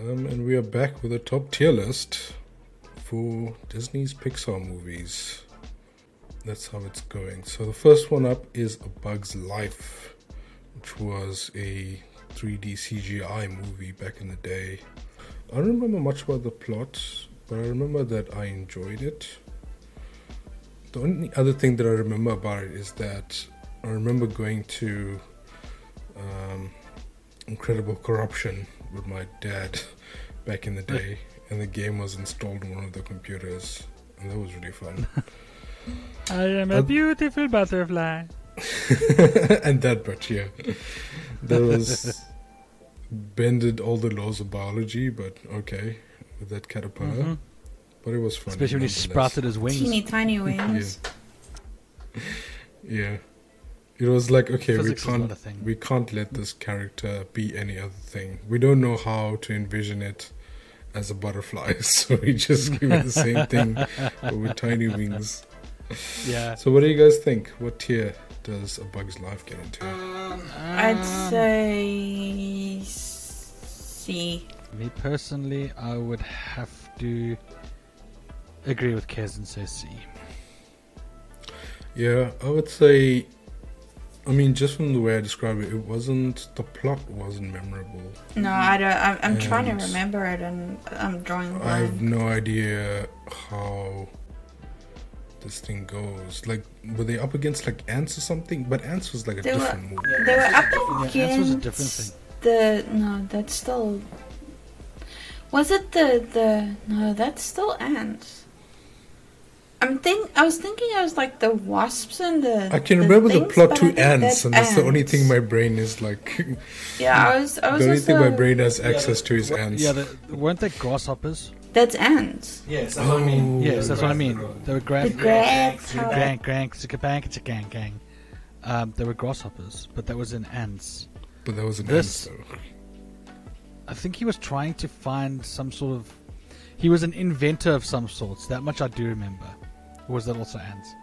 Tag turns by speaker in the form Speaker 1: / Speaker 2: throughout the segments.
Speaker 1: Um, and we are back with a top tier list for Disney's Pixar movies. That's how it's going. So the first one up is A Bug's Life, which was a 3D CGI movie back in the day. I don't remember much about the plot, but I remember that I enjoyed it. The only other thing that I remember about it is that I remember going to um, Incredible Connection with my dad back in the day, and the game was installed on one of the computers, and that was really fun.
Speaker 2: I am a beautiful butterfly.
Speaker 1: and that but yeah. That was bended all the laws of biology, but okay, with that caterpillar.
Speaker 2: Mm-hmm.
Speaker 1: But it was fun.
Speaker 2: Especially when he sprouted his wings.
Speaker 3: Teeny tiny wings.
Speaker 1: Yeah. It was like okay,
Speaker 2: Physics
Speaker 1: we can't
Speaker 2: thing.
Speaker 1: we can't let this character be any other thing. We don't know how to envision it as a butterfly, so we just give it the same thing but with tiny wings.
Speaker 2: Yeah.
Speaker 1: So what do you guys think? What tier does A Bug's Life get into?
Speaker 3: Um, I'd say C.
Speaker 2: Me personally, I would have to agree with Kez and say C.
Speaker 1: Yeah, I would say. I mean, just from the way I describe it, it wasn't the plot wasn't memorable.
Speaker 3: No, I don't. I'm, I'm trying to remember it, and I'm drawing
Speaker 1: i have no idea how this thing goes. Like, were they up against like ants or something? But ants was like a
Speaker 3: They were-
Speaker 1: different movie.
Speaker 3: They were up
Speaker 2: Yeah, Ants was a different thing.
Speaker 3: the. No, that's still. Was it the the? No, that's still ants. I'm think. I was thinking I was like the wasps and the.
Speaker 1: I can
Speaker 3: the
Speaker 1: remember the plot to ants, and that's the only thing my brain is like.
Speaker 3: Yeah, I was. I was
Speaker 1: the only
Speaker 3: also,
Speaker 1: thing my brain has
Speaker 4: Yeah,
Speaker 1: access to is
Speaker 2: Wha-
Speaker 1: ants.
Speaker 2: Yeah, the, weren't they grasshoppers?
Speaker 3: That's ants.
Speaker 4: Yes, that's what I mean.
Speaker 2: Yes, that's what I mean. They were gra-
Speaker 3: The grass.
Speaker 2: Gang, gang, gang, gang, gang. Um, they were grasshoppers, but that was in ants.
Speaker 1: but that was an
Speaker 2: This-
Speaker 1: ant, though.
Speaker 2: I think he was trying to find some sort of. He was an inventor of some sorts. That much I do remember. Or was that also ants?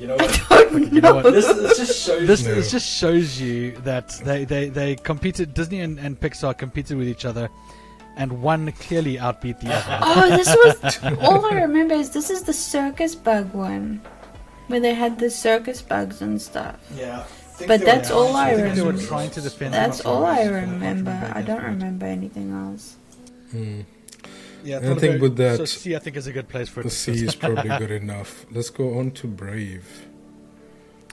Speaker 4: You know what?
Speaker 2: You know
Speaker 3: know.
Speaker 2: what?
Speaker 4: this, this just shows
Speaker 2: This,
Speaker 1: No.
Speaker 2: this just shows you that they, they, they competed. Disney and, and Pixar competed with each other, and one clearly outbeat the other.
Speaker 3: Oh, this was all I remember is this is the circus bug one, where they had the circus bugs and stuff.
Speaker 4: Yeah.
Speaker 3: But
Speaker 4: they were
Speaker 3: that's all I
Speaker 2: I think they were
Speaker 3: remember.
Speaker 2: trying to defend.
Speaker 3: That's all I
Speaker 2: rights, but can't
Speaker 3: remember. I don't remember anything else.
Speaker 1: Hmm.
Speaker 2: Yeah,
Speaker 1: And I think with that-
Speaker 2: so C, I think is a good place for it.
Speaker 1: The
Speaker 2: to
Speaker 1: C is probably good enough. Let's go on to Brave.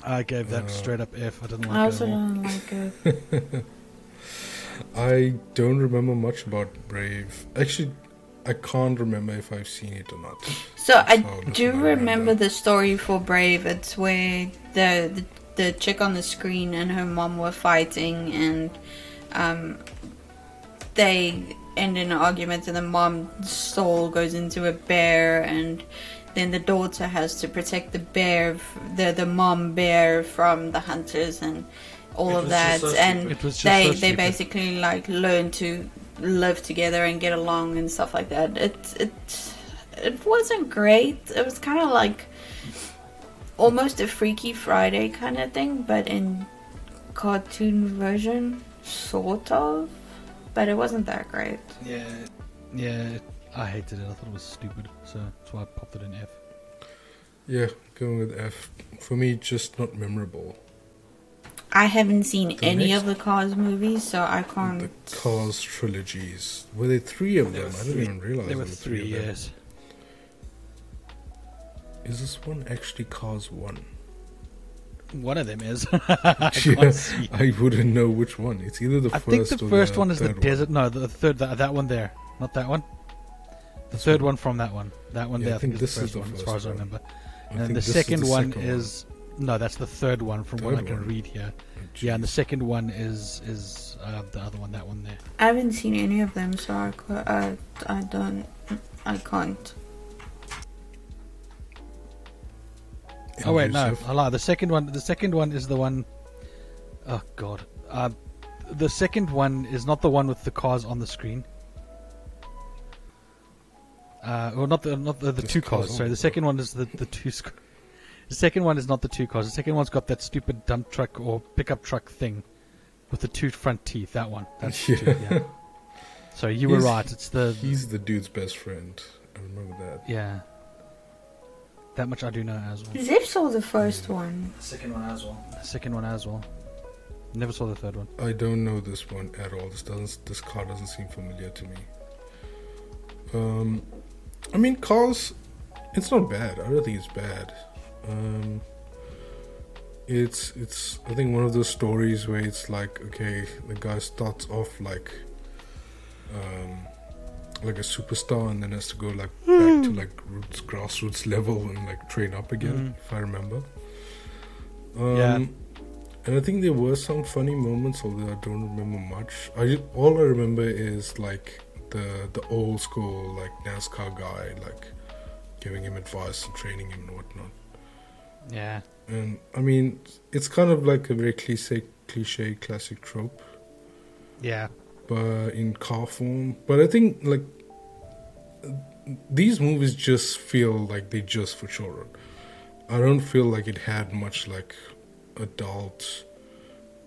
Speaker 2: I gave that
Speaker 1: Uh,
Speaker 2: straight up F. I didn't like it.
Speaker 3: I also
Speaker 2: at all.
Speaker 3: don't like it.
Speaker 1: I don't remember much about Brave. Actually, I can't remember if I've seen it or not.
Speaker 3: So I do
Speaker 1: at
Speaker 3: remember the story for Brave. It's where the, the the chick on the screen and her mom were fighting, and um, they end in an argument, and the mom's soul goes into a bear, and then the daughter has to protect the bear, the the mom bear from the hunters and all
Speaker 4: It
Speaker 3: of that,
Speaker 4: so
Speaker 3: and
Speaker 4: stupid.
Speaker 2: It was just
Speaker 3: they
Speaker 2: so
Speaker 3: they basically like learn to live together and get along and stuff like that. It it it wasn't great. It was kind of like almost a Freaky Friday kind of thing, but in cartoon version, sort of. But it wasn't that great.
Speaker 4: Yeah.
Speaker 2: Yeah, I hated it. I thought it was stupid, so that's why I popped it in F.
Speaker 1: Yeah, going with F. For me, just not memorable.
Speaker 3: I haven't seen
Speaker 1: The
Speaker 3: any
Speaker 1: next-
Speaker 3: of the Cars movies, so I can't.
Speaker 1: The Cars trilogies. Were there three of
Speaker 4: There
Speaker 1: them?
Speaker 4: were
Speaker 1: I didn't even realize
Speaker 2: There were
Speaker 1: there
Speaker 2: three
Speaker 1: of them.
Speaker 2: years.
Speaker 1: Is this one actually Cars 1?
Speaker 2: One of them is. I
Speaker 1: Yeah. I wouldn't know which one. It's either the
Speaker 2: I
Speaker 1: first
Speaker 2: think the
Speaker 1: or
Speaker 2: first
Speaker 1: the
Speaker 2: one is the
Speaker 1: third
Speaker 2: desert. No, the third. That, that one there, not that one. The
Speaker 1: This
Speaker 2: third
Speaker 1: one.
Speaker 2: one from that one. That one
Speaker 1: Yeah,
Speaker 2: there.
Speaker 1: I
Speaker 2: I think,
Speaker 1: think
Speaker 2: is the first
Speaker 1: is the
Speaker 2: one, as far as I remember.
Speaker 1: I
Speaker 2: And
Speaker 1: think
Speaker 2: the
Speaker 1: this is
Speaker 2: second,
Speaker 1: the
Speaker 2: one
Speaker 1: second
Speaker 2: is no, that's the third one from what I can
Speaker 1: one.
Speaker 2: read here.
Speaker 1: Oh,
Speaker 2: Yeah, and the second one is is uh, the other one. That one there.
Speaker 3: I haven't seen any of them, so I, ca- I, I don't. I can't.
Speaker 2: Oh wait, no? I lie. The second one, the second one is the one oh god, uh, the second one is not the one with the cars on the screen. Uh, or not the not the, the two
Speaker 1: cars
Speaker 2: cars. Sorry, the second one is the the two. Sc- the second one is not the two cars. The second one's got that stupid dump truck or pickup truck thing with the two front teeth. That one. That's the two,
Speaker 1: Yeah.
Speaker 2: yeah. So you were right. It's the
Speaker 1: He's the dude's best friend. I remember that.
Speaker 2: yeah. That much I do know as well.
Speaker 3: Zip saw the first one.
Speaker 4: The second one as well.
Speaker 2: The second one as well. Never saw the third one.
Speaker 1: I don't know this one at all. This doesn't. This car doesn't seem familiar to me. Um, I mean, cars. It's not bad. I don't think it's bad. Um, it's it's. I think one of those stories where it's like, okay, the guy starts off like, um, like a superstar, and then has to go like back to like roots, grassroots level, and like train up again.
Speaker 2: Mm.
Speaker 1: If I remember. Um,
Speaker 2: Yeah.
Speaker 1: and I think there were some funny moments, although I don't remember much. I all I remember is like the the old school like NASCAR guy, like giving him advice and training him and whatnot.
Speaker 2: Yeah.
Speaker 1: And I mean, it's kind of like a very cliche, cliche classic trope,
Speaker 2: Yeah.
Speaker 1: But in car form. But I think like these movies just feel like they just for children. I don't feel like it had much like adult,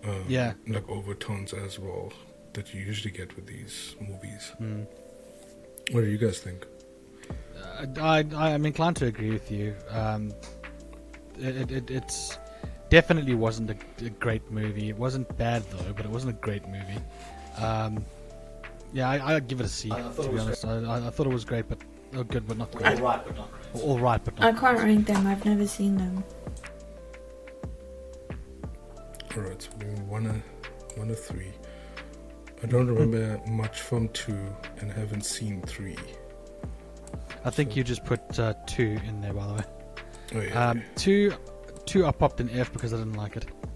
Speaker 1: um,
Speaker 2: Yeah.
Speaker 1: like overtones as well that you usually get with these movies.
Speaker 2: Mm.
Speaker 1: What do you guys think?
Speaker 2: Uh, I, I I'm inclined to agree with you. Um, it, it, it it's definitely wasn't a, a great movie. It wasn't bad though, but it wasn't a great movie. Um, yeah, I, I'd give it a C.
Speaker 4: I- I
Speaker 2: to be honest, I, I, I thought it was great, but oh, good, but not great.
Speaker 4: right, but not great.
Speaker 2: All right, but
Speaker 3: I can't rank them. I've never seen them.
Speaker 1: All right, so we're one of one of three. I don't remember much from two, and haven't seen three.
Speaker 2: I think you just put uh, two in there, by the way.
Speaker 1: Oh yeah,
Speaker 2: Um, two, two I popped in F because I didn't like it A-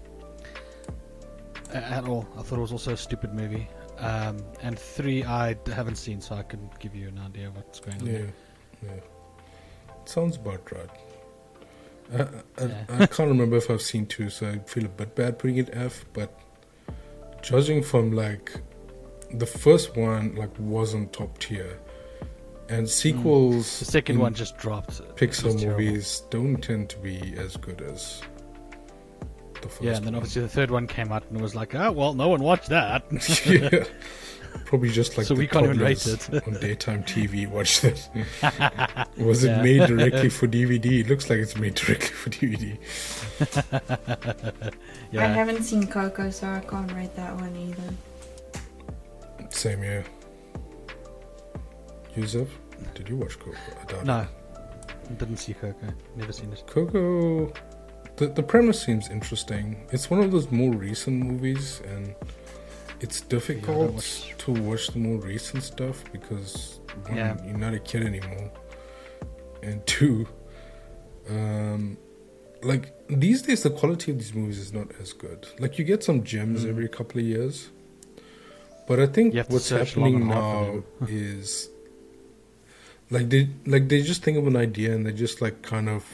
Speaker 2: at all. I thought it was also a stupid movie. Um, and three I haven't seen, so I can't give you an idea of what's going on.
Speaker 1: yeah,
Speaker 2: there.
Speaker 1: yeah. Sounds about right. I, I,
Speaker 2: Yeah.
Speaker 1: I can't remember if I've seen two, so I feel a bit bad putting it F. But judging from like the first one, like wasn't top tier, and sequels.
Speaker 2: The second one just dropped.
Speaker 1: Pixar
Speaker 2: was terrible.
Speaker 1: movies don't tend to be as good as the first.
Speaker 2: Yeah, and then
Speaker 1: one.
Speaker 2: obviously the third one came out and it was like, oh well, no one watched that.
Speaker 1: yeah. Probably just like
Speaker 2: So
Speaker 1: the
Speaker 2: we can't even rate it.
Speaker 1: on daytime TV. Watch this. Was it
Speaker 2: Yeah.
Speaker 1: made directly for DVD? It looks like it's made directly for DVD.
Speaker 2: yeah.
Speaker 3: I haven't seen Coco, so I can't rate that one either.
Speaker 1: Same here. Yusuf, did you watch Coco? I doubt
Speaker 2: no, didn't see Coco. Never seen it.
Speaker 1: it. Coco. The the premise seems interesting. It's one of those more recent movies, and it's difficult
Speaker 2: watch-
Speaker 1: to watch the more recent stuff because one,
Speaker 2: Yeah.
Speaker 1: you're not a kid anymore, and two, um, like these days the quality of these movies is not as good. Like you get some gems
Speaker 2: Mm.
Speaker 1: every couple of years, but I think
Speaker 2: You have to
Speaker 1: what's happening now is like they like they just think of an idea and they just like kind of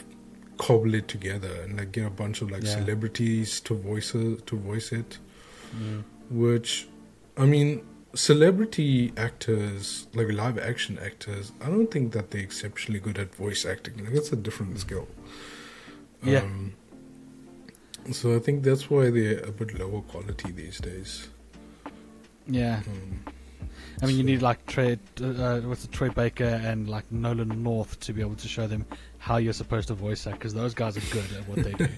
Speaker 1: cobble it together and like get a bunch of like
Speaker 2: Yeah.
Speaker 1: celebrities to voice it, to voice it
Speaker 2: Mm.
Speaker 1: which I mean, celebrity actors, like live action actors, I don't think that they're exceptionally good at voice acting. Like that's a different skill.
Speaker 2: Yeah.
Speaker 1: Um, so I think that's why they're a bit lower quality these days.
Speaker 2: Yeah,
Speaker 1: Um,
Speaker 2: I mean, you need like Trey, uh, what's it, Troy Baker and like Nolan North to be able to show them how you're supposed to voice act because those guys are good at what they do.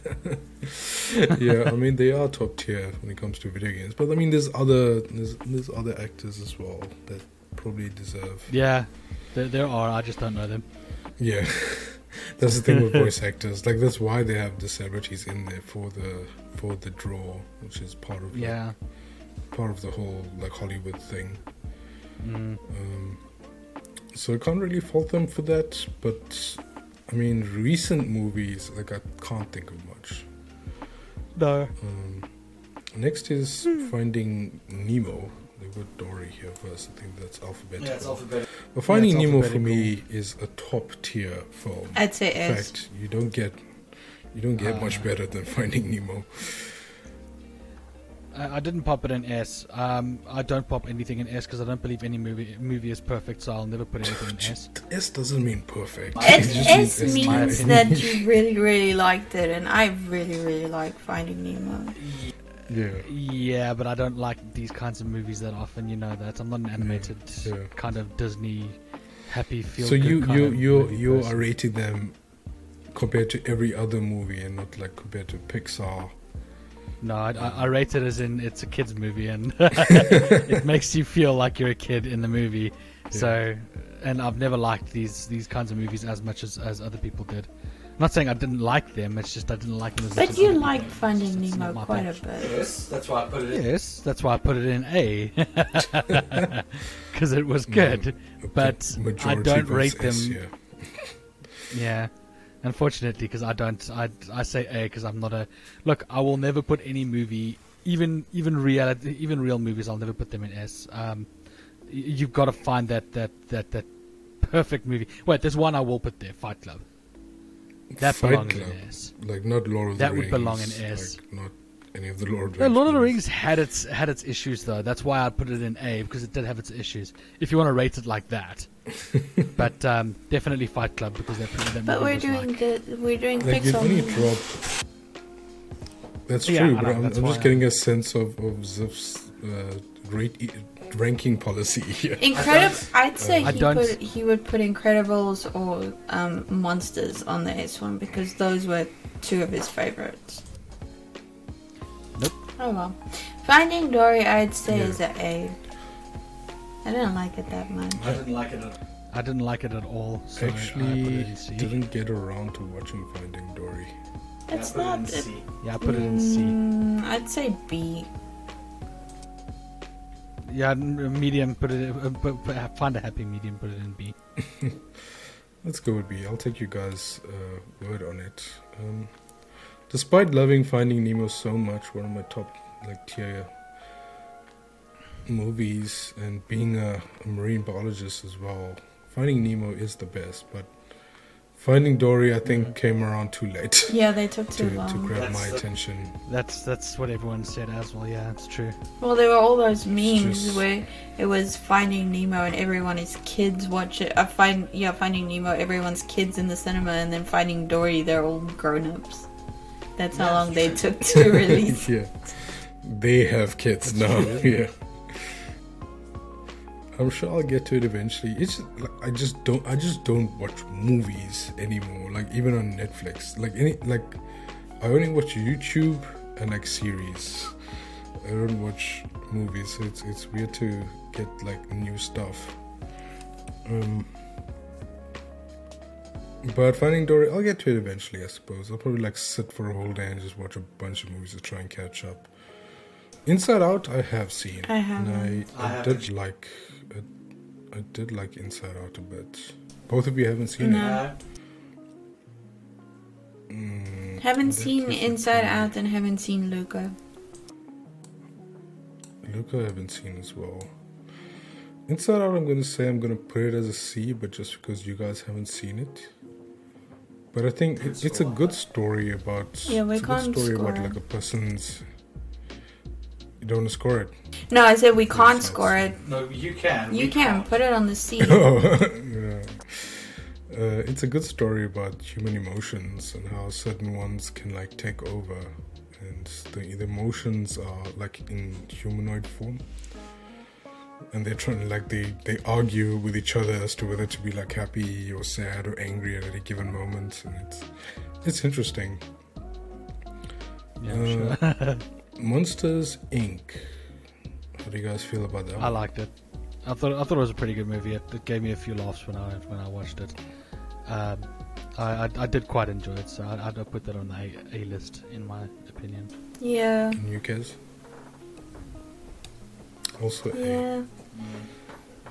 Speaker 1: yeah, I mean they are top tier when it comes to video games, but I mean there's other there's, there's other actors as well that probably deserve.
Speaker 2: yeah, there, there are. I just don't know them.
Speaker 1: Yeah, that's the thing with voice actors. Like that's why they have the celebrities in there for the for the draw, which is part of like,
Speaker 2: Yeah.
Speaker 1: part of the whole like Hollywood thing.
Speaker 2: Mm.
Speaker 1: Um, so I can't really fault them for that. But I mean, recent movies like I can't think of much.
Speaker 2: No.
Speaker 1: Um, next is Finding Nemo. They put Dory here first. I think that's alphabetical.
Speaker 4: Yeah, it's alphabetical.
Speaker 1: But Finding
Speaker 2: Yeah, it's
Speaker 1: Nemo for me is a top tier film.
Speaker 3: I'd say
Speaker 1: In fact, you don't get you don't get much
Speaker 2: Ah.
Speaker 1: better than Finding Nemo.
Speaker 2: I, I didn't pop it in S. Um, I don't pop anything in S because I don't believe any movie movie is perfect, so I'll never put anything in S.
Speaker 1: S doesn't mean perfect.
Speaker 3: S,
Speaker 1: It just
Speaker 3: S
Speaker 1: means
Speaker 2: My
Speaker 3: means that you really, really liked it, and I really, really like Finding Nemo.
Speaker 1: Yeah.
Speaker 2: Yeah, but I don't like these kinds of movies that often. You know that I'm not an animated
Speaker 1: yeah.
Speaker 2: kind of Disney happy feel.
Speaker 1: so you you you you
Speaker 2: person.
Speaker 1: are rating them compared to every other movie and not like compared to Pixar.
Speaker 2: No, I, I, I rate it as in it's a kids movie and it makes you feel like you're a kid in the movie. So, and I've never liked these these kinds of movies as much as, as other people did. I'm not saying I didn't like them. It's just I didn't like them as much
Speaker 3: But you
Speaker 2: other people.
Speaker 3: Finding
Speaker 2: It's- it's
Speaker 3: Nemo
Speaker 2: my
Speaker 3: quite
Speaker 2: thing.
Speaker 3: a bit.
Speaker 4: Yes, that's why I put it in.
Speaker 2: Yes, that's why I put it in A because it was good. But I don't rate them.
Speaker 1: S, yeah.
Speaker 2: Yeah, unfortunately, because I don't. I I say A because I'm not a. Look, I will never put any movie, even even reality, even real movies. I'll never put them in S. Um, you've got to find that that that that perfect movie. Wait, there's one I will put there. Fight Club. That
Speaker 1: Fight
Speaker 2: belongs
Speaker 1: Club.
Speaker 2: in S.
Speaker 1: Like not Lord of
Speaker 2: That
Speaker 1: the Rings.
Speaker 2: That would belong in S.
Speaker 1: Like not any of the Lord of the Rings.
Speaker 2: Lord of the. Rings had its had its issues though. That's why I put it in A because it did have its issues. If you want to rate it like that, but um, definitely Fight Club because they're that, that
Speaker 3: But we're doing
Speaker 2: like,
Speaker 3: the we're doing
Speaker 1: Like you
Speaker 3: Pixar.
Speaker 1: only drop. That's
Speaker 2: Yeah,
Speaker 1: true,
Speaker 2: I
Speaker 1: but
Speaker 2: know,
Speaker 1: I'm, I'm just
Speaker 2: I-
Speaker 1: getting a sense of of Zip's uh, rate, ranking policy here.
Speaker 3: Incredible. I'd say
Speaker 2: I
Speaker 3: he put he would put Incredibles or um, Monsters on the S one because those were two of his favorites.
Speaker 2: Nope.
Speaker 3: Oh well. Finding Dory, I'd say
Speaker 1: Yeah.
Speaker 3: is a A. I didn't like it that much.
Speaker 4: I didn't like it. At
Speaker 2: I didn't like it at all. So I
Speaker 1: Actually,
Speaker 2: it in C.
Speaker 1: didn't get around to watching Finding Dory.
Speaker 3: It's
Speaker 4: yeah,
Speaker 3: not.
Speaker 4: put it in
Speaker 3: it-
Speaker 4: C.
Speaker 2: Yeah, I put it in C.
Speaker 3: Mm, I'd say B.
Speaker 2: Yeah, medium. Put it. Uh, put, put, find a happy medium. Put it in B.
Speaker 1: Let's go with B. I'll take you guys' uh, word on it. Um, despite loving Finding Nemo so much, one of my top like tier movies, and being a, a marine biologist as well, Finding Nemo is the best. But Finding Dory, I think, came around too late
Speaker 3: Yeah, they took
Speaker 1: to,
Speaker 3: too long.
Speaker 1: to grab
Speaker 4: That's
Speaker 1: my
Speaker 4: the-
Speaker 1: attention.
Speaker 2: That's that's what everyone said as well. Yeah, it's true.
Speaker 3: Well, there were all those memes
Speaker 1: just-
Speaker 3: where it was Finding Nemo and everyone is kids watch it. I find yeah, Finding Nemo, everyone's kids in the cinema, and then Finding Dory, they're all grown ups. That's how
Speaker 4: That's
Speaker 3: long they
Speaker 4: true.
Speaker 3: took to release.
Speaker 1: yeah, they have kids
Speaker 2: That's
Speaker 1: now.
Speaker 2: true,
Speaker 1: yeah. I'm sure I'll get to it eventually. It's just, like, I just don't. I just don't watch movies anymore. Like even on Netflix. Like any like, I only watch YouTube and like series. I don't watch movies. So it's it's weird to get like new stuff. Um. But Finding Dory, I'll get to it eventually, I suppose. I'll probably like sit for a whole day and just watch a bunch of movies to try and catch up. Inside Out, I have seen.
Speaker 3: I haven't.
Speaker 1: And I,
Speaker 4: I
Speaker 1: I did like, I, I did like Inside Out a bit. Both of you haven't seen
Speaker 3: No.
Speaker 1: it. Mm,
Speaker 3: Haven't seen Inside
Speaker 1: it's,
Speaker 3: Out and haven't seen Luca.
Speaker 1: Luca, I haven't seen as well. Inside Out, I'm gonna say I'm gonna put it as a C, but just because you guys haven't seen it. But I think it, it's a good story about.
Speaker 3: Yeah, we
Speaker 1: it's a
Speaker 3: can't
Speaker 1: good story about like a person's. You don't want to score it.
Speaker 3: No, I said we can't
Speaker 1: Yes,
Speaker 3: score it.
Speaker 4: no, you can.
Speaker 3: You
Speaker 4: we
Speaker 3: can
Speaker 4: can't.
Speaker 3: put it on the C.
Speaker 1: yeah. Uh, it's a good story about human emotions and how certain ones can like take over, and the, the emotions are like in humanoid form, and they're trying like they they argue with each other as to whether to be like happy or sad or angry at any given moment, and it's it's interesting.
Speaker 2: Yeah,
Speaker 1: Uh,
Speaker 2: sure.
Speaker 1: Monsters Inc. How do you guys feel about that?
Speaker 2: I liked it. I thought I thought it was a pretty good movie. It, it gave me a few laughs when I when I watched it. Um, I, I I did quite enjoy it, so I, I'd put that on the A, A list in my opinion.
Speaker 3: Yeah.
Speaker 1: And you guys? Also
Speaker 3: Yeah.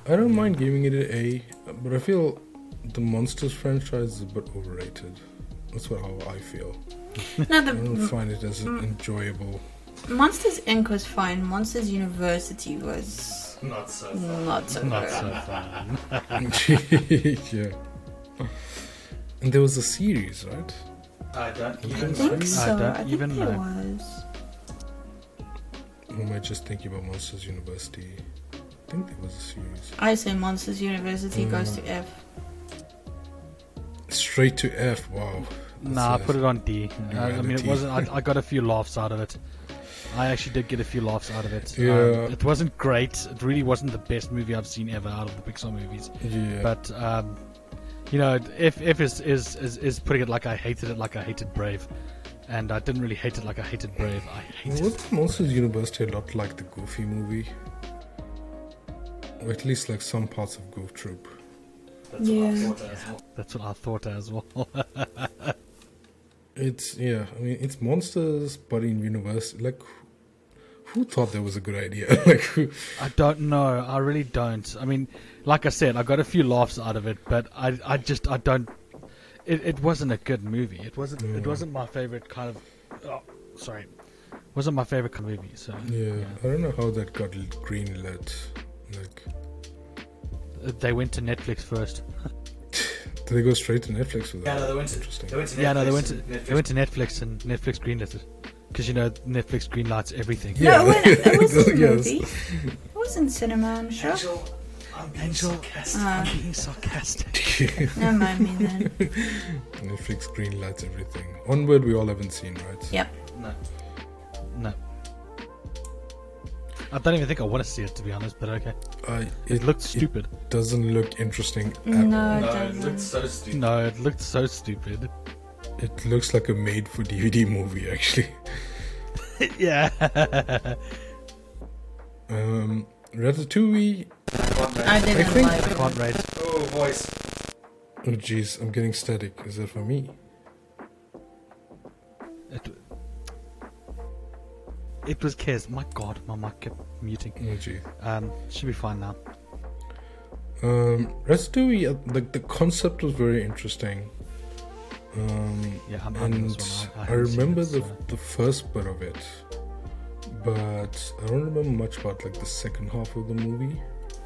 Speaker 1: I don't mind giving it an A, but I feel the Monsters franchise is a bit overrated. That's what how I feel.
Speaker 3: No,
Speaker 1: I don't find it as
Speaker 3: mm.
Speaker 1: enjoyable.
Speaker 3: Monsters Inc. was fine. Monsters University was
Speaker 4: Not so far.
Speaker 3: not so
Speaker 2: Not
Speaker 3: good.
Speaker 2: so fun.
Speaker 1: yeah. And there was a series, right?
Speaker 4: I don't
Speaker 3: I
Speaker 4: even
Speaker 3: think
Speaker 1: I
Speaker 3: so.
Speaker 2: don't
Speaker 3: I, think
Speaker 2: even
Speaker 3: there
Speaker 2: know.
Speaker 3: was.
Speaker 1: Or am I just thinking about Monsters University? I think there was a series.
Speaker 3: I say Monsters University goes to F.
Speaker 1: Straight to F. Wow.
Speaker 2: Nah, I put it on D. Uh, mean, it wasn't. I, I got a few laughs out of it. I actually did get a few laughs out of it. Um,
Speaker 1: Yeah.
Speaker 2: it wasn't great. It really wasn't the best movie I've seen ever out of the Pixar movies.
Speaker 1: Yeah.
Speaker 2: But um, you know, if if is, is is is putting it like I hated it, like I hated Brave, and I didn't really hate it like I hated Brave. I hated it.
Speaker 1: Wasn't Monsters University a lot like the Goofy movie? Or at least like some parts of Goof Troop.
Speaker 4: That's what I
Speaker 3: Yeah.
Speaker 4: thought as well.
Speaker 2: That's what I thought as well.
Speaker 1: It's yeah, I mean it's monsters, but in universe. Like, who thought that was a good idea? like, who,
Speaker 2: I don't know. I really don't. I mean, like I said, I got a few laughs out of it, but I, I just, I don't. It, it wasn't a good movie. It wasn't. It wasn't my favorite kind of. Oh, sorry, wasn't my favorite kind of movie. So
Speaker 1: yeah, I don't know how that got greenlit. Like,
Speaker 2: they went to Netflix first.
Speaker 1: did they go straight to Netflix with that?
Speaker 4: Yeah, no, they went to,
Speaker 1: Interesting.
Speaker 4: they went to
Speaker 2: Yeah, no, they went to
Speaker 4: Netflix-
Speaker 2: they went to Netflix and Netflix greenlit it because you know Netflix greenlights everything.
Speaker 1: Yeah.
Speaker 3: No, it, wasn't- it wasn't a
Speaker 1: Yes.
Speaker 3: movie. It wasn't cinema, I'm sure.
Speaker 4: Angel, I'm being
Speaker 2: Angel.
Speaker 4: sarcastic.
Speaker 3: Uh,
Speaker 2: I'm being sarcastic.
Speaker 3: never mind me then.
Speaker 1: Netflix green lights everything. Onward, we all haven't seen, right?
Speaker 3: Yep.
Speaker 4: no.
Speaker 2: No. I don't even think I want to see it to be honest, but okay.
Speaker 1: Uh,
Speaker 2: It, looked stupid.
Speaker 1: doesn't look interesting at
Speaker 3: No,
Speaker 1: all.
Speaker 3: it
Speaker 4: No, it
Speaker 3: doesn't.
Speaker 4: looked so stupid.
Speaker 2: No, it looked so stupid.
Speaker 1: It looks like a made-for-DVD movie, actually.
Speaker 2: yeah.
Speaker 1: Um, Ratatouille.
Speaker 3: I didn't
Speaker 1: think-
Speaker 3: like
Speaker 2: I
Speaker 3: it.
Speaker 2: can't rate.
Speaker 4: Oh, voice.
Speaker 1: Oh, jeez, I'm getting static. Is that for me?
Speaker 2: It, it was Kez. My God, my mic kept muting.
Speaker 1: Oh, jeez.
Speaker 2: Um, should be fine now.
Speaker 1: Um, Ratatouille, uh, like the concept was very interesting. Um,
Speaker 2: Yeah, I'm
Speaker 1: and.
Speaker 2: I, I
Speaker 1: I, remember
Speaker 2: it,
Speaker 1: the
Speaker 2: so-
Speaker 1: the first bit of it, but I don't remember much about like the second half of the movie.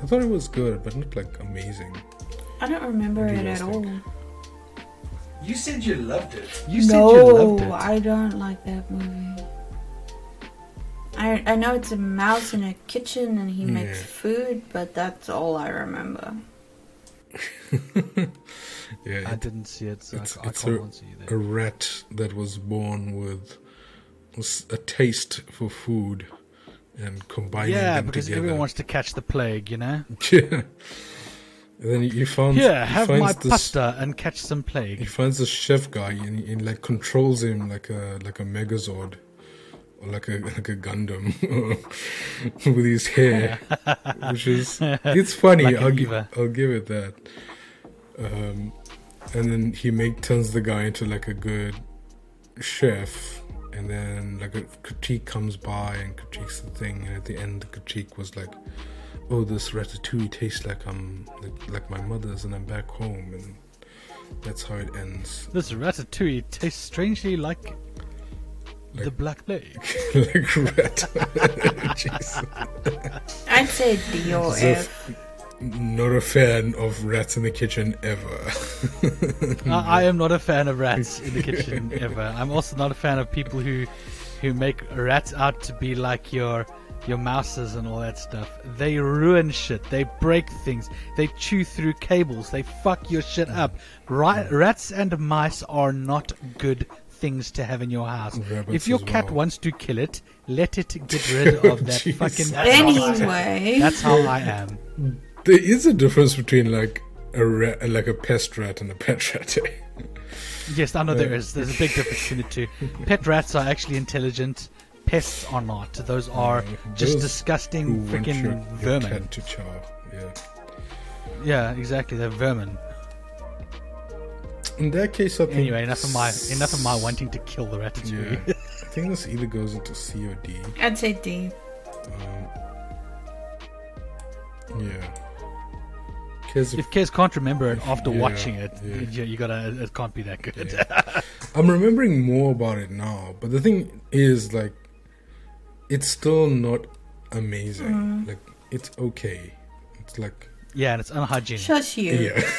Speaker 1: I thought it was good, but not like amazing.
Speaker 3: I don't remember
Speaker 1: do
Speaker 3: it at
Speaker 1: think?
Speaker 3: all.
Speaker 4: You said you loved it.
Speaker 2: You said
Speaker 3: no,
Speaker 2: you loved it.
Speaker 3: I don't like that movie. I I know it's a mouse in a kitchen and he makes food, but that's all I remember.
Speaker 1: Yeah,
Speaker 2: I
Speaker 1: it-
Speaker 2: didn't see it, so
Speaker 1: it's-
Speaker 2: I, I
Speaker 1: it's
Speaker 2: can't
Speaker 1: a-
Speaker 2: answer you
Speaker 1: a rat that was born with a taste for food and combining
Speaker 2: Yeah,
Speaker 1: them
Speaker 2: because
Speaker 1: together.
Speaker 2: everyone wants to catch the plague, you know.
Speaker 1: yeah. And then he found
Speaker 2: Here,
Speaker 1: he
Speaker 2: have
Speaker 1: finds
Speaker 2: my
Speaker 1: this,
Speaker 2: pasta and catch some plague.
Speaker 1: He
Speaker 2: plague.
Speaker 1: finds this chef guy and he, he like controls him like a like a Megazord or like a like a Gundam with his hair, which is it's funny.
Speaker 2: Like
Speaker 1: I'll give I'll give it that. Um, and then he make turns the guy into like a good chef, and then like a critique comes by and critiques the thing, and at the end the critique was like, "Oh, this ratatouille tastes like I'm like, like my mother's, and I'm back home," and that's how it ends.
Speaker 2: This ratatouille tastes strangely like, the Black Plague.
Speaker 1: like rat.
Speaker 3: I'd say D or
Speaker 1: As if-
Speaker 3: F.
Speaker 1: Not a fan of rats in the kitchen ever.
Speaker 2: I, I am not a fan of rats in the kitchen ever. I'm also not a fan of people who who make rats out to be like your your mouses and all that stuff. They ruin shit. They break things. They chew through cables. They fuck your shit up. Ri- mm. rats and mice are not good things to have in your house.
Speaker 1: Rabbits
Speaker 2: if your cat
Speaker 1: well.
Speaker 2: wants to kill it, let it get rid of that
Speaker 1: Jeez.
Speaker 2: fucking.
Speaker 3: Anyway,
Speaker 2: That's how I am.
Speaker 1: There is a difference between like a rat, like a pest rat, and a pet rat. eh?
Speaker 2: Yes, I know there is. There's a big difference between the two. Pet rats are actually intelligent. Pests are not. Those are
Speaker 1: Yeah,
Speaker 2: just
Speaker 1: those
Speaker 2: disgusting
Speaker 1: Who want your,
Speaker 2: freaking vermin.
Speaker 1: cat to chow? Yeah.
Speaker 2: Yeah, exactly. They're vermin.
Speaker 1: In that case, I think.
Speaker 2: Anyway, enough of my enough of my wanting to kill the ratatouille.
Speaker 1: Yeah. I think this either goes into C or D.
Speaker 3: I'd say D.
Speaker 1: Um, yeah. Because
Speaker 2: if Kez can't remember it after
Speaker 1: Yeah,
Speaker 2: watching it,
Speaker 1: yeah.
Speaker 2: you, you gotta. It can't be that good.
Speaker 1: Yeah. I'm remembering more about it now, but the thing is, like, it's still not amazing. Like, it's okay. It's like,
Speaker 2: Yeah, and it's unhygienic.
Speaker 3: Shush you.
Speaker 1: yeah.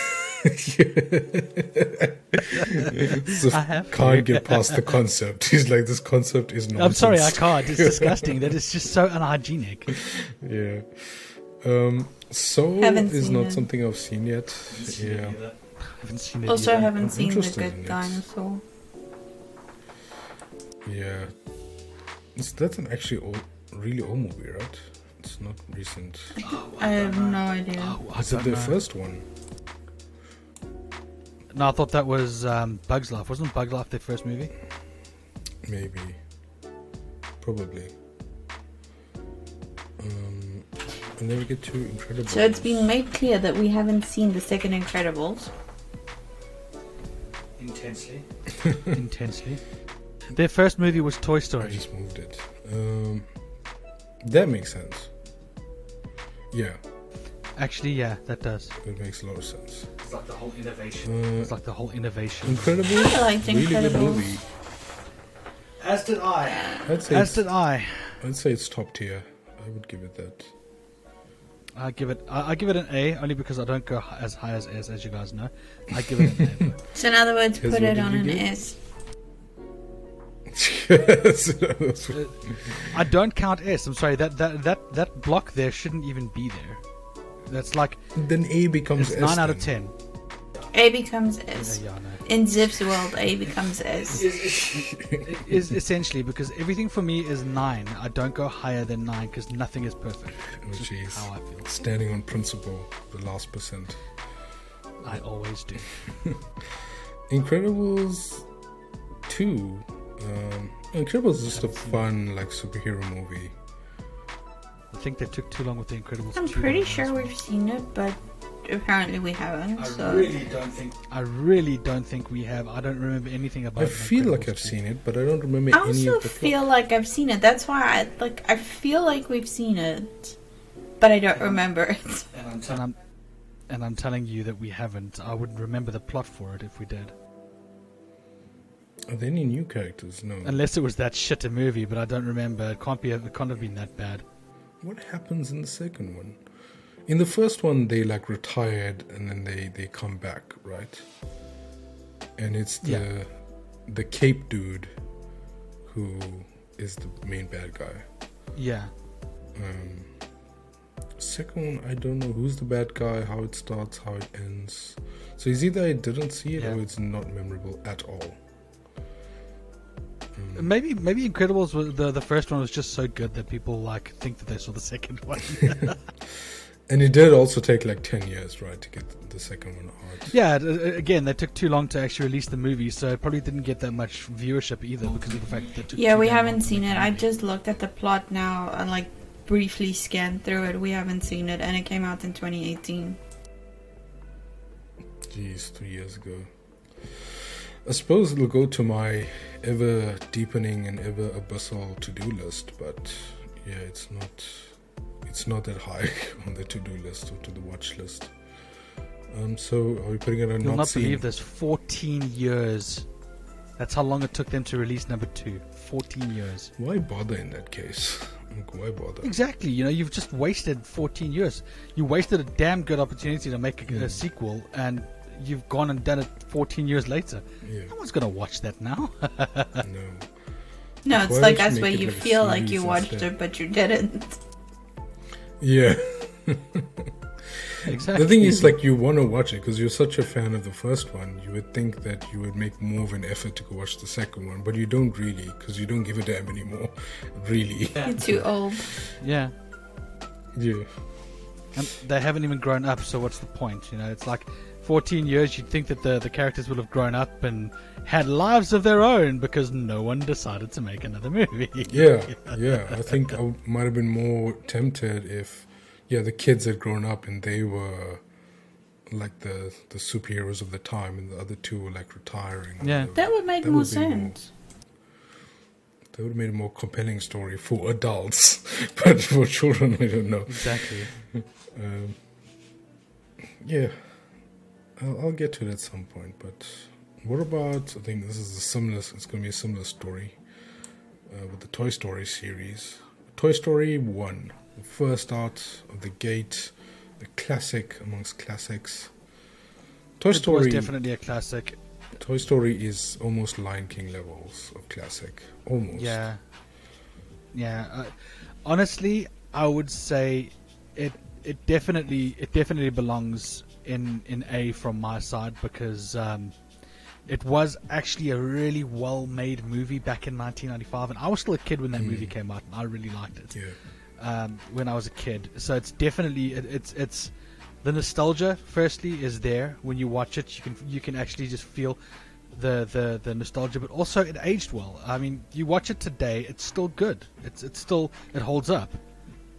Speaker 1: so
Speaker 2: I have
Speaker 1: can't get past the concept. He's like, this concept is not.
Speaker 2: I'm sorry, I can't. It's disgusting. that is just so unhygienic.
Speaker 1: Yeah. Um. so
Speaker 3: Haven't
Speaker 1: is not
Speaker 3: it.
Speaker 1: something I've seen yet.
Speaker 4: Didn't see it
Speaker 1: Yeah.
Speaker 2: I haven't seen it.
Speaker 3: Also,
Speaker 2: either.
Speaker 3: haven't
Speaker 1: I'm
Speaker 3: seen the
Speaker 1: interested
Speaker 3: good dinosaur.
Speaker 1: Yeah. It's, that's an actually old, really old movie, right? It's not recent.
Speaker 3: I have no idea.
Speaker 2: Oh, I
Speaker 1: Is it the
Speaker 2: know.
Speaker 1: first one?
Speaker 2: No, I thought that was um, Bugs Life. Wasn't Bugs Life their first movie?
Speaker 1: Maybe. Probably. Um, and then we get to Incredible.
Speaker 3: So it's been made clear that we haven't seen the second Incredibles.
Speaker 4: Intensely.
Speaker 2: Intensely. Their first movie was Toy
Speaker 1: I
Speaker 2: Story.
Speaker 1: just moved it. Um, that makes sense. Yeah,
Speaker 2: Actually, yeah, that does.
Speaker 1: that makes a lot of sense.
Speaker 4: It's like the whole innovation.
Speaker 1: Uh,
Speaker 2: It's like the whole innovation.
Speaker 1: Incredible,
Speaker 3: I liked
Speaker 1: really good movie.
Speaker 4: As did I.
Speaker 1: I'd say
Speaker 2: As did I.
Speaker 1: I'd say it's top tier. I would give it that.
Speaker 2: I give it. I, I give it an A only because I don't go as high as S, as you guys know. I give it an A.
Speaker 3: So in other words, put it on an
Speaker 1: get?
Speaker 3: S.
Speaker 1: yes, that's what-
Speaker 2: I don't count S. I'm sorry. That that that that block there shouldn't even be there. That's like
Speaker 1: then A becomes
Speaker 2: it's
Speaker 1: S.
Speaker 2: nine out of ten.
Speaker 3: A becomes S.
Speaker 2: yeah, I know.
Speaker 3: In Zip's world, A becomes S.
Speaker 2: It is essentially because everything for me is nine. I don't go higher than nine because nothing is perfect.
Speaker 1: Oh,
Speaker 2: It's just
Speaker 1: jeez.
Speaker 2: how I feel.
Speaker 1: Standing on principle, the last percent.
Speaker 2: I always do.
Speaker 1: Incredibles 2. Um, Incredibles is just a fun, like, superhero movie.
Speaker 2: I think they took too long with the Incredibles.
Speaker 3: I'm pretty sure we've seen it, but apparently we haven't.
Speaker 4: I
Speaker 3: So
Speaker 4: really don't think.
Speaker 2: I really don't think we have. I don't remember anything about. It.
Speaker 1: I feel like I've
Speaker 2: 2.
Speaker 1: seen it, but I don't remember
Speaker 3: I
Speaker 1: any
Speaker 3: also
Speaker 1: of the
Speaker 3: feel
Speaker 1: plot.
Speaker 3: like I've seen it. That's why I like. I feel like we've seen it, but I don't remember it.
Speaker 4: And I'm
Speaker 2: And
Speaker 4: telling
Speaker 2: I'm, and I'm telling you that we haven't. I wouldn't remember the plot for it if we did,
Speaker 1: Are there any new characters? No.
Speaker 2: unless it was that shit a movie. But I don't remember. It can't be. It can't have been that bad.
Speaker 1: What happens in the second one? In the first one, they like retired and then they they come back, right? And it's the
Speaker 2: Yeah.
Speaker 1: the Cape dude who is the main bad guy.
Speaker 2: Yeah.
Speaker 1: Um, second one, I don't know who's the bad guy, how it starts, how it ends. So it's either I didn't see it
Speaker 2: Yeah.
Speaker 1: or it's not memorable at all. Um,
Speaker 2: Maybe maybe Incredibles was the the first one was just so good that people like think that they saw the second one.
Speaker 1: and it did also take like ten years, right, to get the second one out.
Speaker 2: yeah. it- it- Again, they took too long to actually release the movie, so it probably didn't get that much viewership either because of the fact that it took
Speaker 3: Yeah,
Speaker 2: too
Speaker 3: we
Speaker 2: long
Speaker 3: haven't
Speaker 2: to
Speaker 3: seen it.
Speaker 2: the
Speaker 3: I
Speaker 2: movie.
Speaker 3: just looked at the plot now and like briefly scanned through it. We haven't seen it, and it came out in 2018.
Speaker 1: Jeez, three years ago. I suppose it'll go to my ever deepening and ever abyssal to do list, but yeah, it's not it's not that high on the to do list or to the watch list. Um, so are we putting it on
Speaker 2: You'll
Speaker 1: not,
Speaker 2: not believe this. 14 years. That's how long it took them to release number two. 14 years.
Speaker 1: Why bother in that case? Why bother?
Speaker 2: Exactly. You know, you've just wasted 14 years. You wasted a damn good opportunity to make a,
Speaker 1: Yeah.
Speaker 2: a sequel, and you've gone and done it 14 years later.
Speaker 1: Yeah,
Speaker 2: No one's going to watch that now.
Speaker 1: no.
Speaker 3: No, it's
Speaker 1: Why
Speaker 3: like
Speaker 1: don't you
Speaker 3: us where you
Speaker 1: like
Speaker 3: feel like you watched
Speaker 1: instead?
Speaker 3: it, but you didn't.
Speaker 1: Yeah.
Speaker 2: exactly.
Speaker 1: The thing is, like, you want to watch it because you're such a fan of the first one. You would think that you would make more of an effort to go watch the second one, but you don't really because you don't give a damn anymore. Really.
Speaker 3: You're too old.
Speaker 2: Yeah.
Speaker 1: Yeah.
Speaker 2: And they haven't even grown up, so what's the point? You know, it's like 14 years, you'd think that the, the characters would have grown up and had lives of their own because no one decided to make another movie.
Speaker 1: Yeah. Yeah. I think I might have been more tempted if, yeah, the kids had grown up and they were like the the superheroes of the time, and the other two were like retiring.
Speaker 2: Yeah.
Speaker 1: whatever.
Speaker 3: That would make
Speaker 1: That
Speaker 3: more
Speaker 1: would be more-
Speaker 3: sense.
Speaker 1: That would have made a more compelling story for adults, but for children, I don't know.
Speaker 2: Exactly.
Speaker 1: Um, yeah, I'll, I'll get to it at some point. But what about? I think this is a similar. It's going to be a similar story uh, with the Toy Story series. Toy Story One, the first out of the gate, the classic amongst classics. Toy
Speaker 2: It was
Speaker 1: Story.
Speaker 2: definitely a classic.
Speaker 1: Toy Story is almost Lion King levels of classic. Almost.
Speaker 2: Yeah. Yeah. Uh, honestly, I would say it it definitely it definitely belongs in in A from my side because um, it was actually a really well-made movie back in 1995, and I was still a kid when that movie came out, and I really liked it
Speaker 1: Yeah.
Speaker 2: um, when I was a kid. So it's definitely it, it's it's the nostalgia. Firstly, is there when you watch it. You can you can actually just feel the the the nostalgia, but also it aged well. I mean, you watch it today, it's still good. It's it's still it holds up.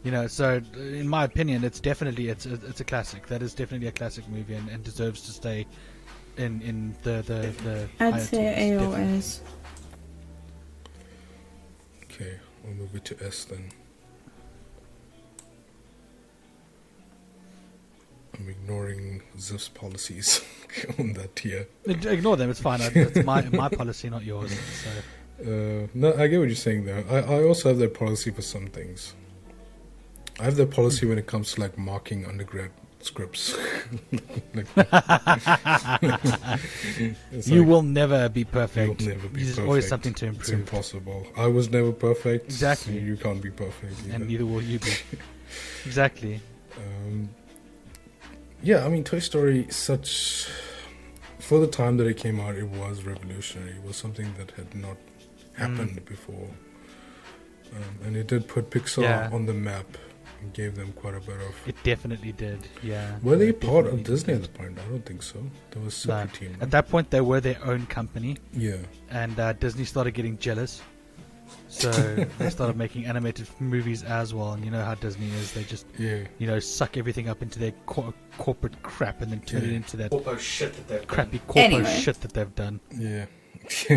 Speaker 2: You know, so in my opinion, it's definitely it's it's a classic. That is definitely a classic movie and, and deserves to stay in in the the the.
Speaker 3: I'd say
Speaker 2: tiers, definitely.
Speaker 3: AOS.
Speaker 1: Okay, we'll move it to S then. I'm ignoring Zip's policies on that tier.
Speaker 2: Ignore them. It's fine. It's my my policy, not yours. So.
Speaker 1: Uh, no, I get what you're saying though. I, I also have that policy for some things. I have that policy when it comes to like marking undergrad scripts. Like-
Speaker 2: you
Speaker 1: like,
Speaker 2: will never be perfect.
Speaker 1: You'll never be
Speaker 2: There's
Speaker 1: perfect.
Speaker 2: always something to
Speaker 1: It's
Speaker 2: improve,
Speaker 1: impossible. I was never perfect.
Speaker 2: Exactly.
Speaker 1: so you can't be perfect. Either.
Speaker 2: and neither will you be. exactly.
Speaker 1: Um, yeah, I mean, Toy Story, such for the time that it came out, it was revolutionary. It was something that had not happened
Speaker 2: Mm.
Speaker 1: before, um, and it did put Pixar
Speaker 2: Yeah.
Speaker 1: on the map gave them quite a bit of.
Speaker 2: It definitely did. Yeah.
Speaker 1: Were they part of Disney at
Speaker 2: did.
Speaker 1: the point? I don't think so. There was a
Speaker 2: No.
Speaker 1: separate team.
Speaker 2: At that point, they were their own company,
Speaker 1: yeah,
Speaker 2: and uh, Disney started getting jealous. So they started making animated movies as well. And you know how Disney is; they just
Speaker 1: yeah.
Speaker 2: you know suck everything up into their cor- corporate crap and then turn it into that
Speaker 4: Corpo shit that they've done.
Speaker 2: crappy corporate
Speaker 3: Anyway.
Speaker 2: shit that they've done.
Speaker 1: Yeah.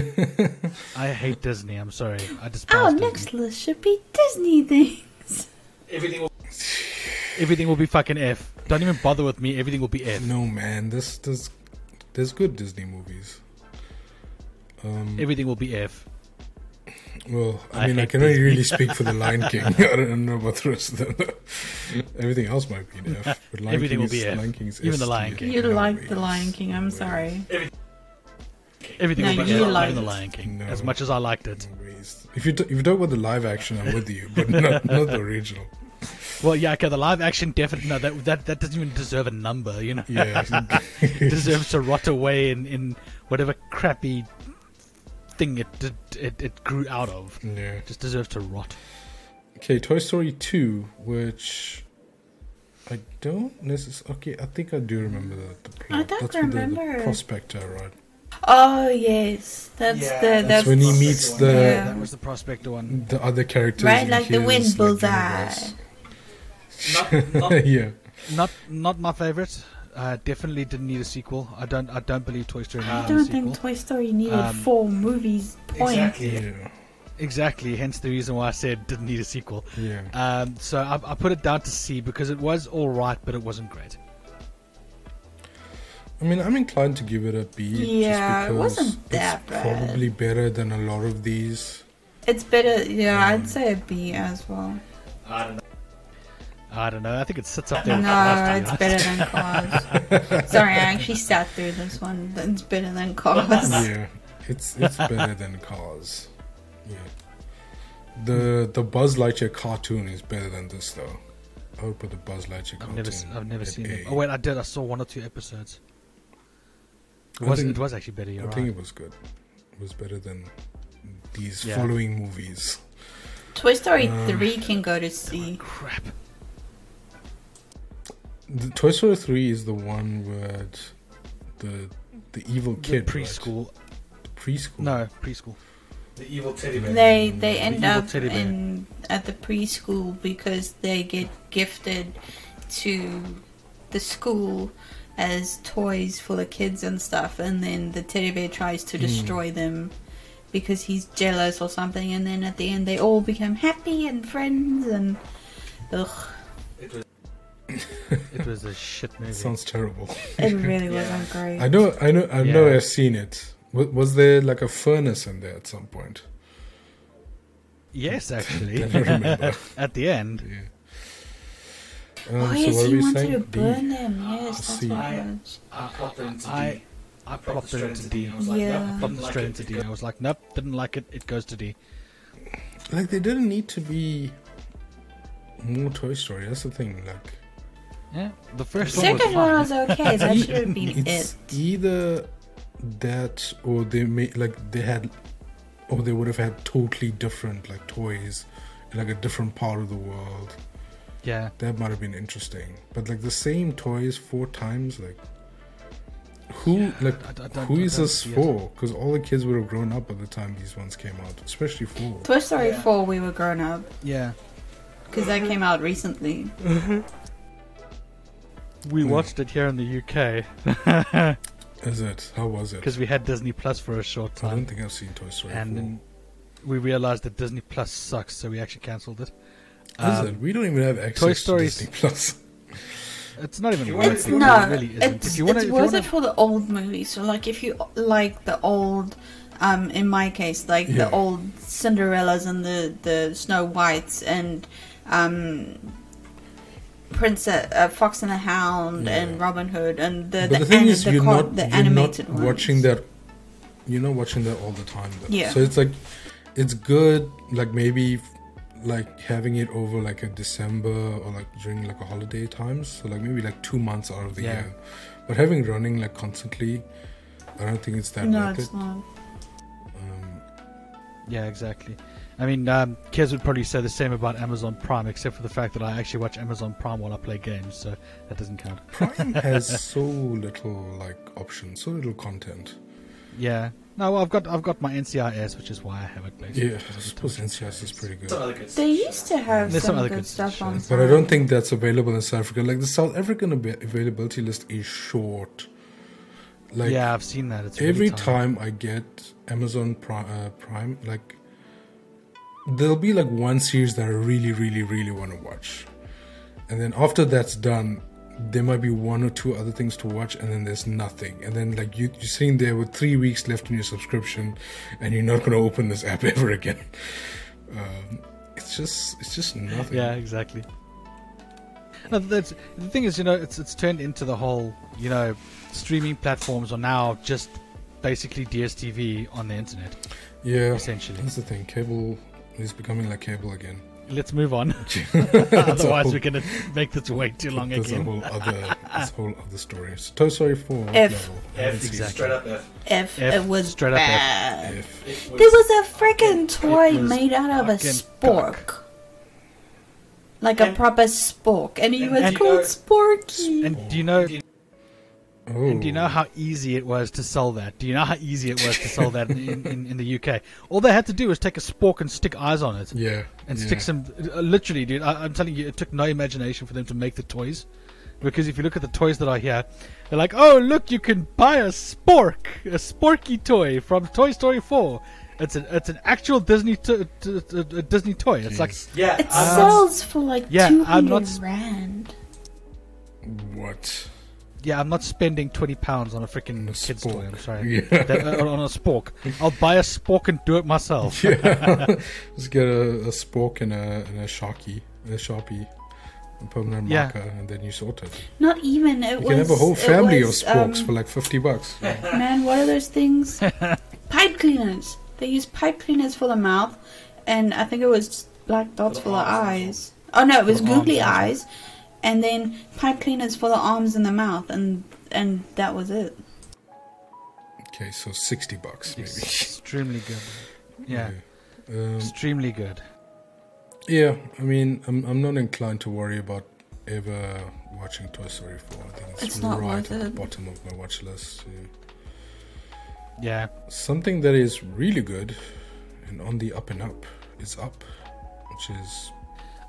Speaker 2: I hate Disney. I'm sorry. I despise
Speaker 3: Our
Speaker 2: Disney.
Speaker 3: next list should be Disney things.
Speaker 4: Everything will
Speaker 2: Everything will be fucking F. Don't even bother with me. Everything will be F.
Speaker 1: no, man. This, this, there's good Disney movies. Um,
Speaker 2: Everything will be F.
Speaker 1: Well, I,
Speaker 2: I
Speaker 1: mean, I
Speaker 2: hate
Speaker 1: can only really speak for the Lion King. I don't know about the rest of them. Everything else might be an F. But Lion
Speaker 2: Everything
Speaker 1: King
Speaker 2: will
Speaker 1: is,
Speaker 2: be F.
Speaker 1: Lion King's
Speaker 2: Even the Lion. King.
Speaker 3: You
Speaker 1: No
Speaker 3: like. The Lion King, I'm sorry.
Speaker 2: Everything
Speaker 3: No,
Speaker 2: will be
Speaker 3: you
Speaker 2: F.
Speaker 3: liked
Speaker 2: Even the. Lion King.
Speaker 1: No.
Speaker 2: As much as I liked it.
Speaker 1: No. If you, t- if you talk about the live action, I'm with you, but not, not the original.
Speaker 2: Well, yeah, okay. The live action definitely no. That that that doesn't even deserve a number. You know,
Speaker 1: Yeah.
Speaker 2: it deserves to rot away in in whatever crappy thing it did, it it grew out of.
Speaker 1: yeah.
Speaker 2: It just deserves to rot.
Speaker 1: Okay, Toy Story 2, which I don't necessarily. Okay, I think I do remember the, the plot.
Speaker 3: I don't
Speaker 1: That's with the,
Speaker 3: remember.
Speaker 1: the prospector, right?
Speaker 3: Oh yes, that's
Speaker 4: Yeah,
Speaker 3: the
Speaker 4: that's
Speaker 3: that's,
Speaker 1: when he meets the
Speaker 3: Yeah.
Speaker 2: That was the prospector one.
Speaker 1: the other characters.
Speaker 3: right like the wind
Speaker 1: like,
Speaker 3: bullseye.
Speaker 1: universe.
Speaker 4: Not, not
Speaker 1: yeah.
Speaker 2: Not not my favorite. Uh, definitely didn't need a sequel. I don't I don't believe Toy Story
Speaker 3: I
Speaker 2: needed a
Speaker 3: don't
Speaker 2: sequel.
Speaker 3: think Toy Story needed
Speaker 2: Um,
Speaker 3: four movies. Point.
Speaker 4: exactly.
Speaker 1: Yeah.
Speaker 2: Exactly. Hence the reason why I said didn't need a sequel.
Speaker 1: Yeah.
Speaker 2: Um, so I, I put it down to C because it was all right, but it wasn't great.
Speaker 1: I mean, I'm inclined to give it a B.
Speaker 3: Yeah, it
Speaker 1: just because
Speaker 3: wasn't that
Speaker 1: it's
Speaker 3: bad.
Speaker 1: Probably better than a lot of these.
Speaker 3: It's better. Yeah,
Speaker 1: Um,
Speaker 3: I'd say a B as well.
Speaker 4: I don't know.
Speaker 2: I don't know. I think it sits up there. with
Speaker 3: No,
Speaker 2: Cars, to
Speaker 3: it's
Speaker 2: honest.
Speaker 3: better than Cars. Sorry, I actually sat through this one. It's better than Cars.
Speaker 1: yeah, it's it's better than Cars. Yeah. The the Buzz Lightyear cartoon is better than this though. I would put the Buzz Lightyear
Speaker 2: I've never, s- I've never seen it.
Speaker 1: A.
Speaker 2: Oh wait, I did. I saw one or two episodes. It was,
Speaker 1: think-
Speaker 2: it was actually better.
Speaker 1: I
Speaker 2: You're
Speaker 1: think
Speaker 2: right.
Speaker 1: it was good. It was better than these
Speaker 2: Yeah.
Speaker 1: following movies.
Speaker 3: Toy Story
Speaker 1: Um,
Speaker 3: 3 can go to C.
Speaker 2: Crap.
Speaker 1: The Toy Story three is the one where the the evil kid. right?
Speaker 2: preschool.
Speaker 1: The preschool.
Speaker 2: No, preschool.
Speaker 4: The evil teddy bear.
Speaker 3: They they end up
Speaker 2: teddy bear.
Speaker 3: in at the preschool because they get gifted to the school as toys for the kids and stuff, and then the teddy bear tries to
Speaker 1: Hmm.
Speaker 3: destroy them because he's jealous or something, and then at the end they all become happy and friends and ugh,
Speaker 4: It was
Speaker 2: It was a shit movie.
Speaker 1: Sounds terrible.
Speaker 3: it really
Speaker 4: Yeah.
Speaker 3: wasn't great.
Speaker 1: I know, I know, I know. I've seen it. Was, was there like a furnace in there at some point?
Speaker 2: yes, actually.
Speaker 1: I don't remember.
Speaker 2: At the end.
Speaker 1: Yeah.
Speaker 3: Oh
Speaker 1: Um, so
Speaker 3: yes,
Speaker 1: what
Speaker 3: he
Speaker 1: are
Speaker 3: wanted
Speaker 1: saying?
Speaker 3: to
Speaker 1: B.
Speaker 3: burn them. Yes, that's
Speaker 1: C.
Speaker 3: what
Speaker 4: I-
Speaker 3: it was.
Speaker 4: I plopped it into
Speaker 2: I
Speaker 4: D.
Speaker 2: I
Speaker 4: Plopped
Speaker 2: plopped it
Speaker 4: straight
Speaker 2: into D.
Speaker 4: I was like,
Speaker 3: Yeah.
Speaker 4: nope,
Speaker 2: Plopped
Speaker 4: didn't
Speaker 2: it
Speaker 4: like
Speaker 2: straight
Speaker 4: it.
Speaker 2: into D. I was like, nope, didn't like it. It goes to D.
Speaker 1: Like they didn't need to be more Toy Story. That's the thing. Like
Speaker 2: Yeah, the first
Speaker 4: The
Speaker 2: one was
Speaker 3: Second one was okay. That should have been
Speaker 1: it's
Speaker 3: it.
Speaker 1: either that, or they made like they had, or they would have had totally different like toys, in, like a different part of the world.
Speaker 2: Yeah.
Speaker 1: That might have been interesting. But like the same toys four times, like who
Speaker 2: Yeah,
Speaker 1: like
Speaker 2: I- I don't-
Speaker 1: who
Speaker 2: I
Speaker 1: is this for? Because all the kids would have grown up by the time these ones came out, especially four.
Speaker 3: Toy Story
Speaker 4: Yeah.
Speaker 3: 4, we were grown up
Speaker 2: Yeah.
Speaker 3: because that came out recently. Mm-hmm.
Speaker 2: We
Speaker 1: Hmm.
Speaker 2: watched it here in the UK
Speaker 1: Is it? How was it?
Speaker 2: because we had Disney Plus for a short time.
Speaker 1: I don't think I've seen Toy Story
Speaker 2: and
Speaker 1: 4.
Speaker 2: we realized that Disney Plus sucks, so we actually cancelled it.
Speaker 1: Is
Speaker 2: Um,
Speaker 1: it? We don't even have access
Speaker 2: Toy
Speaker 1: to Disney Plus.
Speaker 2: It's not even worth
Speaker 3: It's
Speaker 2: it.
Speaker 3: no,
Speaker 2: it really isn't.
Speaker 3: it's,
Speaker 2: if you want
Speaker 3: it's
Speaker 2: to,
Speaker 3: worth it for the old movies. So, like, if you like the old, um, in my case, like
Speaker 1: Yeah.
Speaker 3: the old Cinderellas and the the Snow Whites and um, Princess uh, Fox and the Hound
Speaker 1: Yeah.
Speaker 3: and Robin Hood and the
Speaker 1: but
Speaker 3: the,
Speaker 1: the thing
Speaker 3: ani-
Speaker 1: is,
Speaker 3: the,
Speaker 1: you're
Speaker 3: car-
Speaker 1: not
Speaker 3: the
Speaker 1: you're
Speaker 3: animated
Speaker 1: not
Speaker 3: ones.
Speaker 1: watching that. You're not watching that all the time. Though.
Speaker 3: Yeah.
Speaker 1: So it's like, it's good. Like maybe, like having it over like a December or like during like a holiday times. So like maybe like two months out of the
Speaker 2: Yeah.
Speaker 1: year. But having running like constantly, I don't think it's that
Speaker 3: No,
Speaker 1: worth
Speaker 3: it's
Speaker 1: it.
Speaker 3: not.
Speaker 1: Um,
Speaker 2: Yeah, exactly. I mean, um, Kez would probably say the same about Amazon Prime, except for the fact that I actually watch Amazon Prime while I play games, so that doesn't count.
Speaker 1: Prime has so little like options, so little content.
Speaker 2: Yeah. No, well, I've got I've got my NCIS, which is why I have it. Basically,
Speaker 1: Yeah, I
Speaker 2: because of the
Speaker 1: suppose NCIS is pretty good.
Speaker 4: Some other good
Speaker 3: They used to have
Speaker 2: There's
Speaker 3: some,
Speaker 2: some other
Speaker 3: good
Speaker 2: good
Speaker 3: stuff on.
Speaker 1: But I don't think that's available in South Africa. Like the South African ab- availability list is short. Like
Speaker 2: yeah, I've seen that. It's
Speaker 1: every
Speaker 2: tiny.
Speaker 1: time I get Amazon Prime, uh, Prime, like there'll be like one series that I really, really, really want to watch, and then after that's done, there might be one or two other things to watch, and then there's nothing, and then like you, you're sitting there with three weeks left in your subscription, and you're not going to open this app ever again. Um, it's just, it's just nothing.
Speaker 2: Yeah, exactly. No, that's, the thing is, you know, it's it's turned into the whole, you know, streaming platforms are now just basically DSTV on the internet,
Speaker 1: yeah.
Speaker 2: essentially.
Speaker 1: That's the thing. Cable is becoming like cable again.
Speaker 2: Let's move on. Otherwise,
Speaker 1: whole-
Speaker 2: we're going to make this way too long
Speaker 1: That's a
Speaker 2: again.
Speaker 1: whole other, that's a whole other story. So Toy Story 4
Speaker 3: F.
Speaker 1: level? I
Speaker 4: F,
Speaker 2: Exactly.
Speaker 4: straight up F.
Speaker 3: F,
Speaker 2: F,
Speaker 3: it was
Speaker 2: straight up F.
Speaker 3: bad.
Speaker 1: F.
Speaker 4: It
Speaker 3: There was a freaking toy made out of a
Speaker 2: fucking
Speaker 3: spork. Like a proper spork. And he
Speaker 4: and-
Speaker 3: was
Speaker 4: and-
Speaker 3: called Sporky.
Speaker 2: And do you know?
Speaker 1: Oh.
Speaker 2: And do you know how easy it was to sell that? Do you know how easy it was to sell that in, in, in the UK? All they had to do was take a spork and stick eyes on it.
Speaker 1: Yeah.
Speaker 2: and
Speaker 1: yeah.
Speaker 2: stick some. Uh, literally, dude, I, I'm telling you, it took no imagination for them to make the toys. Because if you look at the toys that are here, they're like, oh, look, you can buy a spork, a sporky toy from Toy Story 4. It's an it's an actual Disney to, to, to, a Disney toy. It's like
Speaker 4: Yeah,
Speaker 3: it
Speaker 4: I'm
Speaker 3: sells for like
Speaker 2: yeah,
Speaker 3: 200
Speaker 2: I'm not
Speaker 3: rand.
Speaker 1: What?
Speaker 2: Yeah, I'm not spending twenty pounds on a freaking kid's
Speaker 1: spork.
Speaker 2: toy. I'm sorry,
Speaker 1: Yeah.
Speaker 2: That- uh, on a spork. I'll buy a spork and do it myself.
Speaker 1: yeah. Just get a, a spork and a, and a sharky, a sharpie, a permanent
Speaker 2: Yeah.
Speaker 1: marker, and then you sort it.
Speaker 3: Not even. It
Speaker 1: You
Speaker 3: was.
Speaker 1: can have a whole family
Speaker 3: was,
Speaker 1: of sporks
Speaker 3: um,
Speaker 1: for like 50 bucks.
Speaker 3: Man, what are those things? pipe cleaners. They use pipe cleaners for the mouth, and I think it was black dots
Speaker 4: For
Speaker 3: for
Speaker 4: the
Speaker 3: the eyes. Oh no, it was
Speaker 2: For the arms
Speaker 3: googly
Speaker 2: as well.
Speaker 3: eyes, and then pipe cleaners for the arms and the mouth, and and that was it.
Speaker 1: Okay, so 60 bucks maybe.
Speaker 2: extremely good. Yeah,
Speaker 1: Um,
Speaker 2: extremely good.
Speaker 1: yeah, I mean, I'm, I'm not inclined to worry about ever watching Toy Story 4. I think it's,
Speaker 3: It's not
Speaker 1: right
Speaker 3: worth
Speaker 1: at the bottom of my watch list. yeah.
Speaker 2: Yeah,
Speaker 1: Something that is really good and on the up and up is Up, which is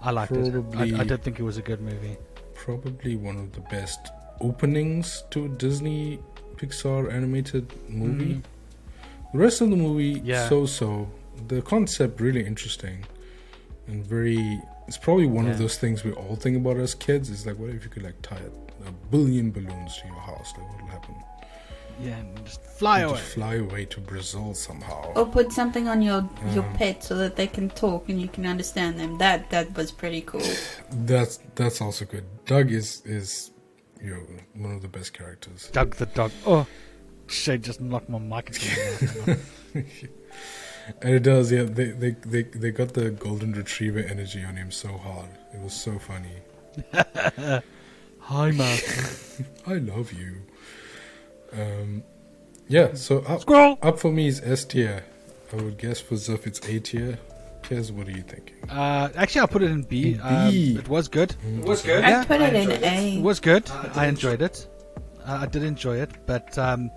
Speaker 2: I liked it. I, I did think it was a good movie.
Speaker 1: probably one of the best openings to a Disney Pixar animated movie.
Speaker 2: Mm.
Speaker 1: The rest of the movie,
Speaker 2: Yeah.
Speaker 1: so so. The concept really interesting and very. It's probably one of those things we all think about as kids. Is like, what if you could like tie a, a billion balloons to your house? Like, what will happen?
Speaker 2: Yeah, and just fly
Speaker 1: You
Speaker 2: away.
Speaker 1: Just fly away to Brazil somehow.
Speaker 3: Or put something on your your
Speaker 1: Um,
Speaker 3: pet so that they can talk and you can understand them. That that was pretty cool.
Speaker 1: That's that's also good. Doug is is you know one of the best characters.
Speaker 2: Doug the dog. Oh, shit! Just knocked my mic. into my mouth.
Speaker 1: And it does, yeah. They, they they they got the golden retriever energy on him so hard. It was so funny.
Speaker 2: Hi, Master.
Speaker 1: I love you. Um, Yeah, so up,
Speaker 2: Squirrel.
Speaker 1: up for me is S tier. I would guess for Ziff it's A tier. Piers, what are you thinking?
Speaker 2: Uh, actually, I'll put it in B.
Speaker 1: In
Speaker 2: Um, it was good.
Speaker 4: It was good.
Speaker 2: Yeah.
Speaker 3: I put it in A.
Speaker 2: It was good.
Speaker 4: I
Speaker 2: I enjoyed it. Uh, I did enjoy it, but um,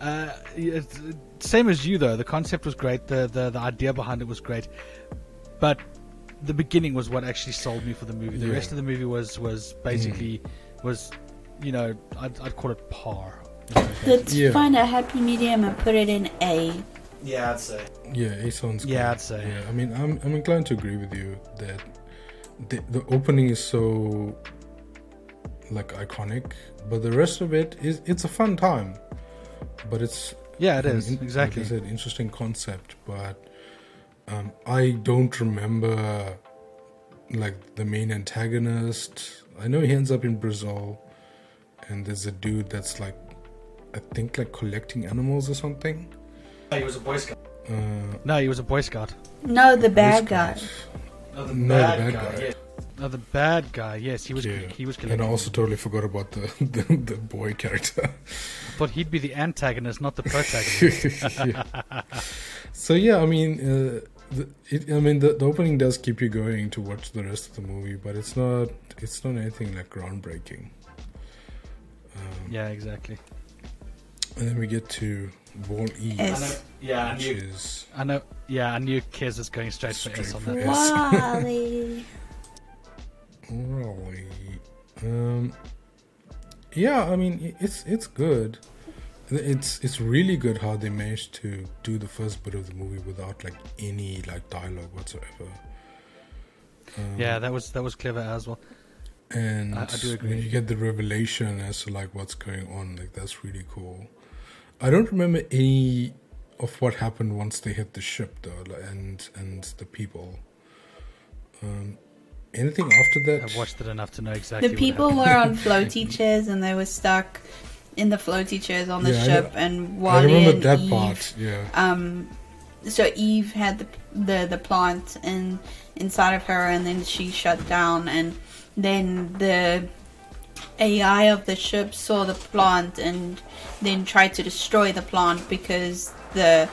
Speaker 2: uh, it's, same as you though. The concept was great. The, the the idea behind it was great, but the beginning was what actually sold me for the movie. The
Speaker 1: Yeah.
Speaker 2: rest of the movie was was basically was, you know, I'd, I'd call it par. You know,
Speaker 3: Let's
Speaker 1: Yeah.
Speaker 3: find a happy medium and put it in A.
Speaker 4: Yeah, I'd say.
Speaker 1: Yeah, A sounds
Speaker 2: Yeah,
Speaker 1: good.
Speaker 2: I'd say.
Speaker 1: Yeah, I mean, I'm I'm inclined to agree with you that the the opening is so like iconic, but the rest of it is it's a fun time. But it's
Speaker 2: yeah, it
Speaker 1: an
Speaker 2: is
Speaker 1: in-
Speaker 2: exactly.
Speaker 1: like I said, interesting concept, but um, I don't remember like the main antagonist. I know he ends up in Brazil, and there's a dude that's like, I think like collecting animals or something.
Speaker 4: He was a Boy Scout.
Speaker 1: Uh,
Speaker 2: no, he was a boy scout.
Speaker 3: No, the bad guy.
Speaker 4: No, the,
Speaker 1: No, the
Speaker 4: bad,
Speaker 1: bad
Speaker 4: guy.
Speaker 1: guy.
Speaker 4: Yeah.
Speaker 2: No, the bad guy. Yes, he was.
Speaker 1: Yeah.
Speaker 2: He was.
Speaker 1: And I
Speaker 2: collecting-
Speaker 1: also totally forgot about the the, the boy character.
Speaker 2: But he'd be the antagonist, not the protagonist.
Speaker 1: Yeah. So yeah, I mean, uh, the, it, I mean, the, the opening does keep you going to watch the rest of the movie, but it's not it's not anything like groundbreaking. Um,
Speaker 2: yeah, exactly.
Speaker 1: And then we get to Wall E,
Speaker 3: S.
Speaker 4: I know, yeah, I
Speaker 1: which
Speaker 4: knew.
Speaker 1: is
Speaker 2: I know. Yeah, I knew Kez was going straight, for S on that.
Speaker 1: S.
Speaker 3: Wally.
Speaker 1: Wall-E. Um, yeah, I mean, it's it's good. It's it's really good how they managed to do the first bit of the movie without like any like dialogue whatsoever. Um,
Speaker 2: Yeah, that was that was clever as well.
Speaker 1: and
Speaker 2: I- I do agree.
Speaker 1: when you get the revelation as to like what's going on, like that's really cool. I don't remember any of what happened once they hit the ship though, and and the people. Um, anything after that?
Speaker 2: I've watched it enough to know exactly.
Speaker 3: The people
Speaker 2: happened.
Speaker 3: were on floaty chairs and they were stuck in the floaty chairs on the
Speaker 1: Yeah,
Speaker 3: ship,
Speaker 1: know-
Speaker 3: and
Speaker 1: I
Speaker 3: Wall-E
Speaker 1: remember
Speaker 3: and
Speaker 1: that
Speaker 3: Eve.
Speaker 1: part. Yeah.
Speaker 3: Um, so Eve had the the the plant in inside of her, and then she shut down, and then the AI of the ship saw the plant and then tried to destroy the plant because the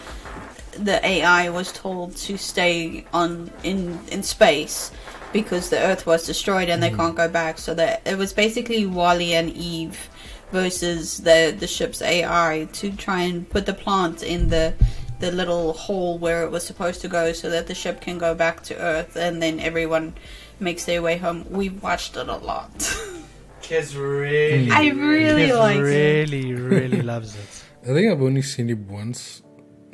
Speaker 3: the AI was told to stay on in in space because the Earth was destroyed and they mm-hmm. can't go back. So that it was basically Wall-E and Eve versus the the ship's AI to try and put the plant in the the little hole where it was supposed to go so that the ship can go back to Earth and then everyone makes their way home. We've watched it a lot.
Speaker 4: Kids really.
Speaker 3: I really
Speaker 2: Kez
Speaker 3: like it.
Speaker 2: really, really loves it.
Speaker 1: I think I've only seen it once,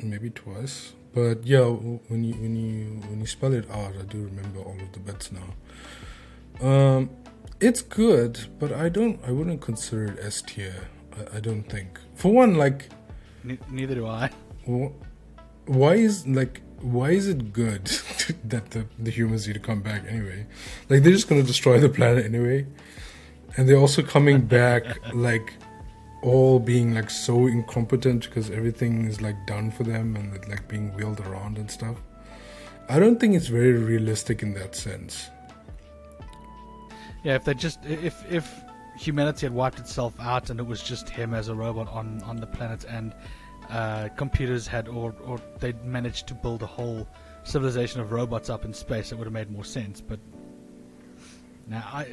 Speaker 1: maybe twice. But yeah, when you when you when you spell it out, I do remember all of the bits now. Um, it's good, but I don't. I wouldn't consider it S tier. I, I don't think. For one, like,
Speaker 2: Ne- neither do I.
Speaker 1: wh- why is like why is it good that the the humans need to come back anyway? Like they're just gonna destroy the planet anyway, and they're also coming back like all being like so incompetent because everything is like done for them and like being wheeled around and stuff. I don't think it's very realistic in that sense.
Speaker 2: Yeah, if they just if if humanity had wiped itself out and it was just him as a robot on on the planet and uh, computers had or or they'd managed to build a whole civilization of robots up in space, it would have made more sense. But now I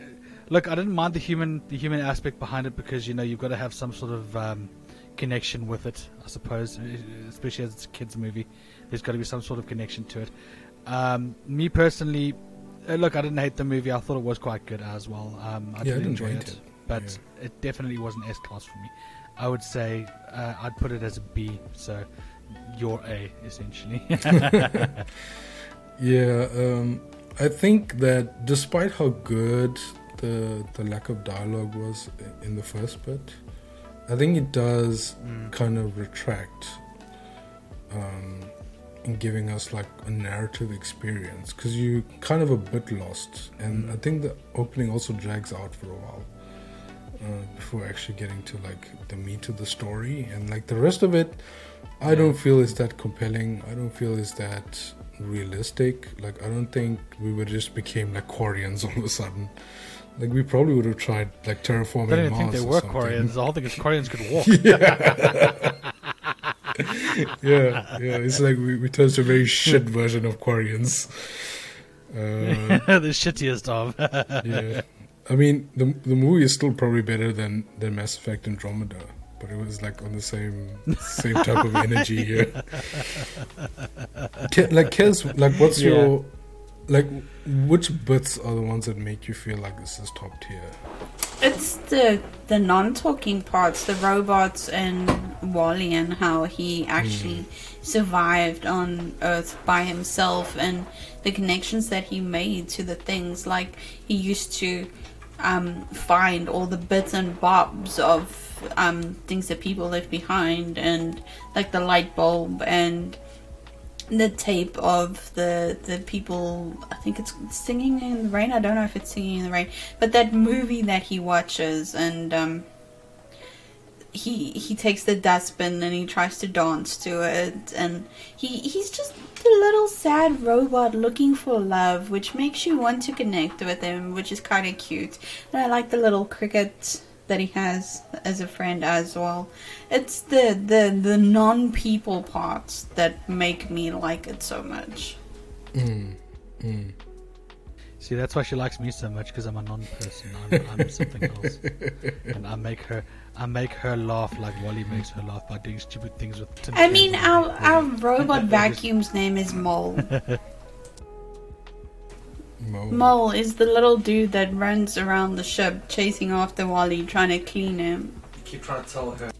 Speaker 2: look, I didn't mind the human the human aspect behind it because you know you've got to have some sort of um, connection with it, I suppose, especially as it's a kids movie. There's got to be some sort of connection to it. Um, me personally, uh, look, I didn't hate the movie. I thought it was quite good as well. Um, I
Speaker 1: Yeah, I
Speaker 2: did
Speaker 1: didn't
Speaker 2: enjoy it,
Speaker 1: it.
Speaker 2: but
Speaker 1: Yeah.
Speaker 2: it definitely wasn't S class for me. I would say uh, I'd put it as a B. So your A essentially.
Speaker 1: Yeah, um, I think that despite how good the the lack of dialogue was in the first bit, I think it does
Speaker 2: Mm.
Speaker 1: kind of retract um, in giving us like a narrative experience because you kind of a bit lost, and
Speaker 2: Mm.
Speaker 1: I think the opening also drags out for a while uh, before actually getting to like the meat of the story, and like the rest of it, I don't feel is that compelling. I don't feel is that realistic. Like I don't think we would just became like Quarians all of a sudden. Like we probably would have tried like terraforming
Speaker 2: I didn't
Speaker 1: Mars
Speaker 2: think they were
Speaker 1: something.
Speaker 2: Koreans. The whole thing is Koreans could walk.
Speaker 1: yeah, yeah. It's like we, we turned to a very shit version of Quarians. Uh,
Speaker 2: the shittiest of.
Speaker 1: yeah, I mean the the movie is still probably better than than Mass Effect Andromeda, but it was like on the same same type of energy here. Ke- like, Kez, like, what's
Speaker 2: Yeah.
Speaker 1: your like? Which bits are the ones that make you feel like this is top tier?
Speaker 3: It's the the non-talking parts, the robots and Wall-E, and how he actually survived on Earth by himself, and the connections that he made to the things. Like he used to um, find all the bits and bobs of um, things that people left behind, and like the light bulb and the tape of the the people I think it's singing in the rain. I don't know if it's singing in the rain, but that movie that he watches and um he he takes the dustbin and he tries to dance to it and he he's just a little sad robot looking for love which makes you want to connect with him which is kind of cute and i like the little cricket that he has as a friend as well it's the the the non-people parts that make me like it so much
Speaker 1: Mm, mm.
Speaker 2: See, that's why she likes me so much because I'm a non-person. I'm, I'm something else, and I make her, I make her laugh like Wall-E makes her laugh by doing stupid things with. tin
Speaker 3: i mean our our robot vacuum's name is mole
Speaker 1: Mo.
Speaker 3: mole is the little dude that runs around the ship chasing after Wall-E trying to clean him
Speaker 4: You keep trying to tell her.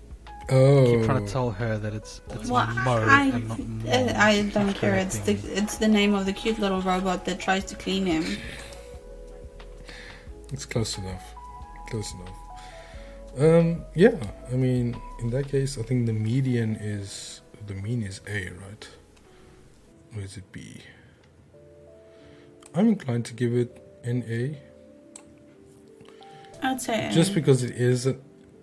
Speaker 1: Oh,
Speaker 2: keep trying to tell her that it's it's
Speaker 3: Well,
Speaker 2: Mo
Speaker 3: I,
Speaker 2: and not Mo.
Speaker 3: uh, I don't
Speaker 2: Keep
Speaker 3: care. It's the it's the name of the cute little robot that tries to clean him.
Speaker 1: It's close enough. Close enough. Um, yeah, I mean, in that case, I think the median is the mean is A, right? Or is it B? I'm inclined to give it an A,
Speaker 3: I'd say
Speaker 1: just because it is a,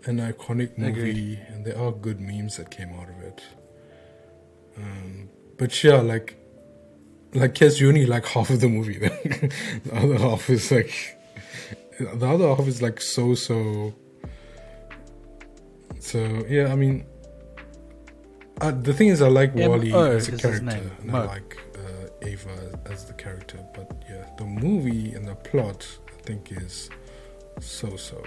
Speaker 1: an iconic movie
Speaker 2: Agreed.
Speaker 1: and there are good memes that came out of it. Um, but yeah, like, like Kez, you only like half of the movie. Then the other half is like, the other half is like so so. So yeah, I mean, uh, the thing is, I like
Speaker 2: M.O.
Speaker 1: Wall-E as a character, and I like Ava as the character. But yeah, the movie and the plot, I think, is so so.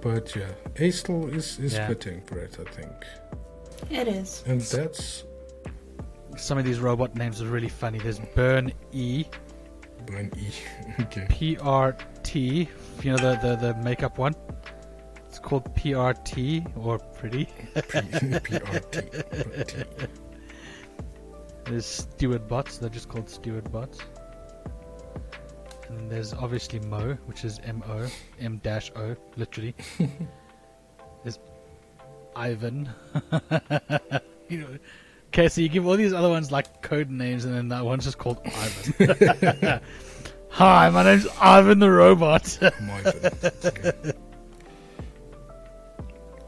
Speaker 1: But yeah, A still is is
Speaker 2: Yeah.
Speaker 1: fitting for it, I think,
Speaker 3: it is.
Speaker 1: and that's
Speaker 2: Some of these robot names are really funny. There's Burn E,
Speaker 1: Burn E. okay.
Speaker 2: P R T. You know the, the the makeup one. It's called PRT or Pretty.
Speaker 1: PRT.
Speaker 2: There's Steward bots. They're just called Steward bots. And then there's obviously Mo, which is M O, M dash O, literally. there's Ivan. you know. Okay, so you give all these other ones like code names, and then that one's just called Ivan. Hi, my name's Ivan the robot.
Speaker 1: Oh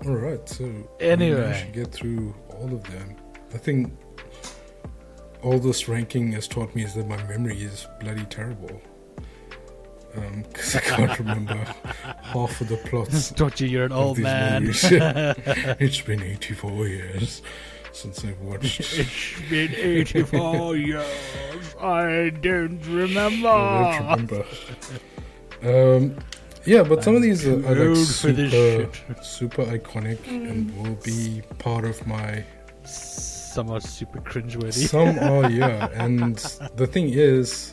Speaker 1: all right, so
Speaker 2: Anyway.
Speaker 1: managed to get through all of them. I think all this ranking has taught me is that my memory is bloody terrible. Because I can't remember half of the plots
Speaker 2: Don't you? You're an old man.
Speaker 1: it's been 84 years since I've watched.
Speaker 2: It's been 84 years. I don't remember.
Speaker 1: I don't remember. Um, yeah, but some of these are, are like
Speaker 2: old for this
Speaker 1: super, super iconic and will be part of my
Speaker 2: Some are super cringeworthy.
Speaker 1: Some are, yeah. And the thing is,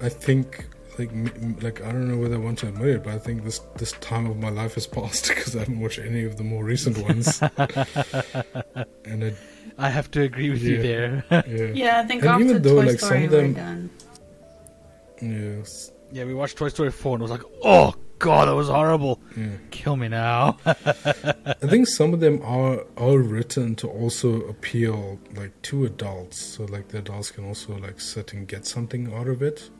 Speaker 1: I think, like, m- m- like I don't know whether I want to admit it, but I think this this time of my life has passed because I haven't watched any of the more recent ones. and it,
Speaker 2: I have to agree with you there.
Speaker 1: yeah,
Speaker 3: Yeah, I think
Speaker 1: And
Speaker 3: after
Speaker 1: even though,
Speaker 3: Toy
Speaker 1: like, some
Speaker 3: Story
Speaker 1: of
Speaker 3: we're
Speaker 1: them-
Speaker 3: done.
Speaker 2: Yeah, we watched Toy Story 4 and it was like, oh god, that was horrible.
Speaker 1: yeah.
Speaker 2: Kill me now.
Speaker 1: I think some of them are are written to also appeal like to adults, so like the adults can also like sit and get something out of it.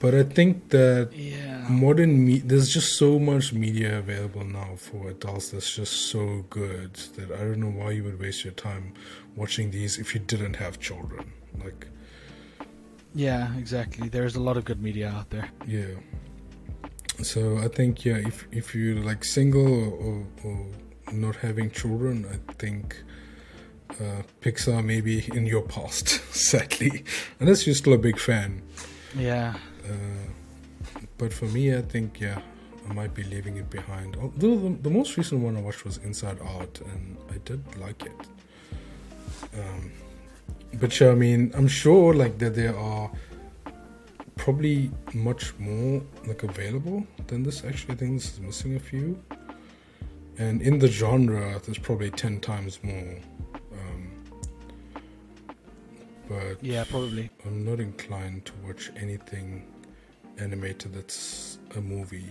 Speaker 1: But I think that
Speaker 2: yeah.
Speaker 1: modern me there's just so much media available now for adults that's just so good that I don't know why you would waste your time watching these if you didn't have children. Like,
Speaker 2: Yeah, exactly. There's a lot of good media out there.
Speaker 1: yeah. So I think yeah, if if you're like single or, or not having children, I think uh, Pixar may be in your past, sadly, unless you're still a big fan.
Speaker 2: Yeah.
Speaker 1: Uh, but for me, I think yeah, I might be leaving it behind. Although the, the most recent one I watched was Inside Out, and I did like it. Um, but yeah, I mean, I'm sure like that there are probably much more like available than this. Actually, I think this is missing a few. And in the genre, there's probably ten times more. Um, but
Speaker 2: Yeah, probably.
Speaker 1: I'm not inclined to watch anything animated that's a movie.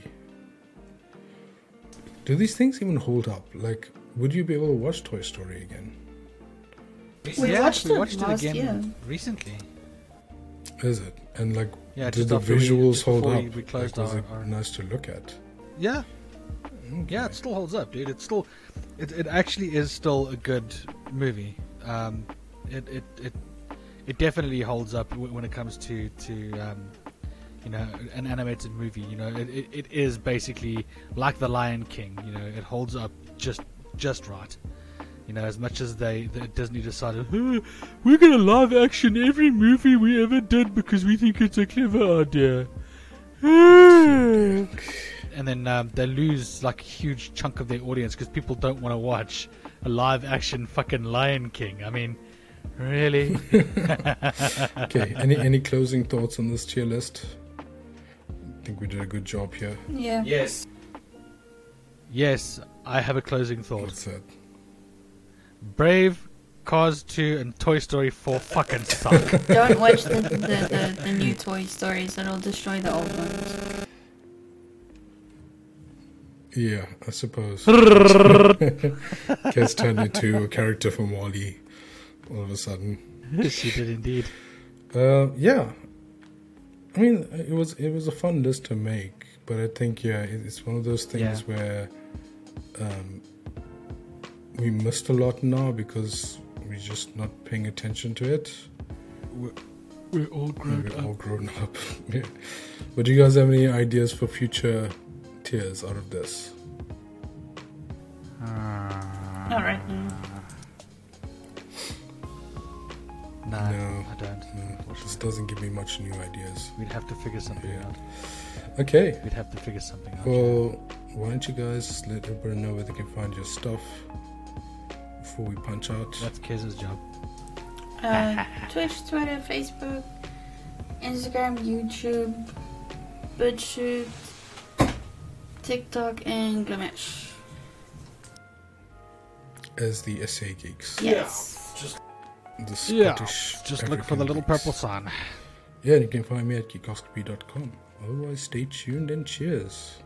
Speaker 1: Do these things even hold up? Like, would you be able to watch Toy Story again?
Speaker 3: We
Speaker 2: yeah,
Speaker 3: watched
Speaker 2: we
Speaker 3: it
Speaker 2: watched it
Speaker 3: last
Speaker 2: again
Speaker 3: year.
Speaker 2: recently.
Speaker 1: Is it? And like,
Speaker 2: Yeah,
Speaker 1: did the
Speaker 2: after we-
Speaker 1: visuals hold up?
Speaker 2: we- we closed
Speaker 1: like, was
Speaker 2: our-
Speaker 1: it
Speaker 2: our-
Speaker 1: nice to look at?
Speaker 2: Yeah, yeah, it still holds up, dude. It's still, it, it actually is still a good movie. Um, it it it it definitely holds up when it comes to to um, you know an animated movie. You know, it, it, it is basically like The Lion King. You know, it holds up just just right. You know, as much as they the Disney decided "Huh, we're gonna live action every movie we ever did because we think it's a clever idea. and then um, they lose like a huge chunk of their audience because people don't want to watch a live action fucking Lion King. I mean, really?
Speaker 1: Okay. Any any closing thoughts on this tier list? I think we did a good job here.
Speaker 3: Yeah.
Speaker 4: Yes.
Speaker 2: yes, I have a closing thought.
Speaker 1: What's that?
Speaker 2: Brave, Cars 2, and Toy Story 4 fucking suck.
Speaker 3: Don't watch the, the, the, the new Toy Stories. It'll destroy the old ones.
Speaker 1: Yeah, I suppose. Kez turned into a character from Wall-E all of a sudden.
Speaker 2: she did indeed.
Speaker 1: Uh, yeah. I mean, it was it was a fun list to make, but I think yeah, it's one of those things
Speaker 2: Yeah.
Speaker 1: where um, we missed a lot now because we're just not paying attention to it.
Speaker 2: We're all grown
Speaker 1: We're
Speaker 2: up.
Speaker 1: all grown up. yeah. But do you guys have any ideas for future tiers out of this?
Speaker 3: Uh, not right now.
Speaker 2: No,
Speaker 1: No.
Speaker 2: I don't.
Speaker 1: No, this doesn't give me much new ideas.
Speaker 2: We'd have to figure something
Speaker 1: Yeah.
Speaker 2: out.
Speaker 1: Okay.
Speaker 2: We'd have to figure something out.
Speaker 1: Well, why don't you guys let everybody know where they can find your stuff before we punch out?
Speaker 2: That's Kez's job.
Speaker 3: Uh, Twitch, Twitter, Facebook, Instagram, YouTube, BitChute, TikTok, and Glimesh.
Speaker 1: As the SA Geeks,
Speaker 3: Yes.
Speaker 4: Just
Speaker 1: the
Speaker 2: Yeah,
Speaker 1: Scottish.
Speaker 2: just look for the little
Speaker 1: geeks.
Speaker 2: purple sun.
Speaker 1: Yeah, and you can find me at geekoscopy.com. Otherwise, stay tuned and cheers.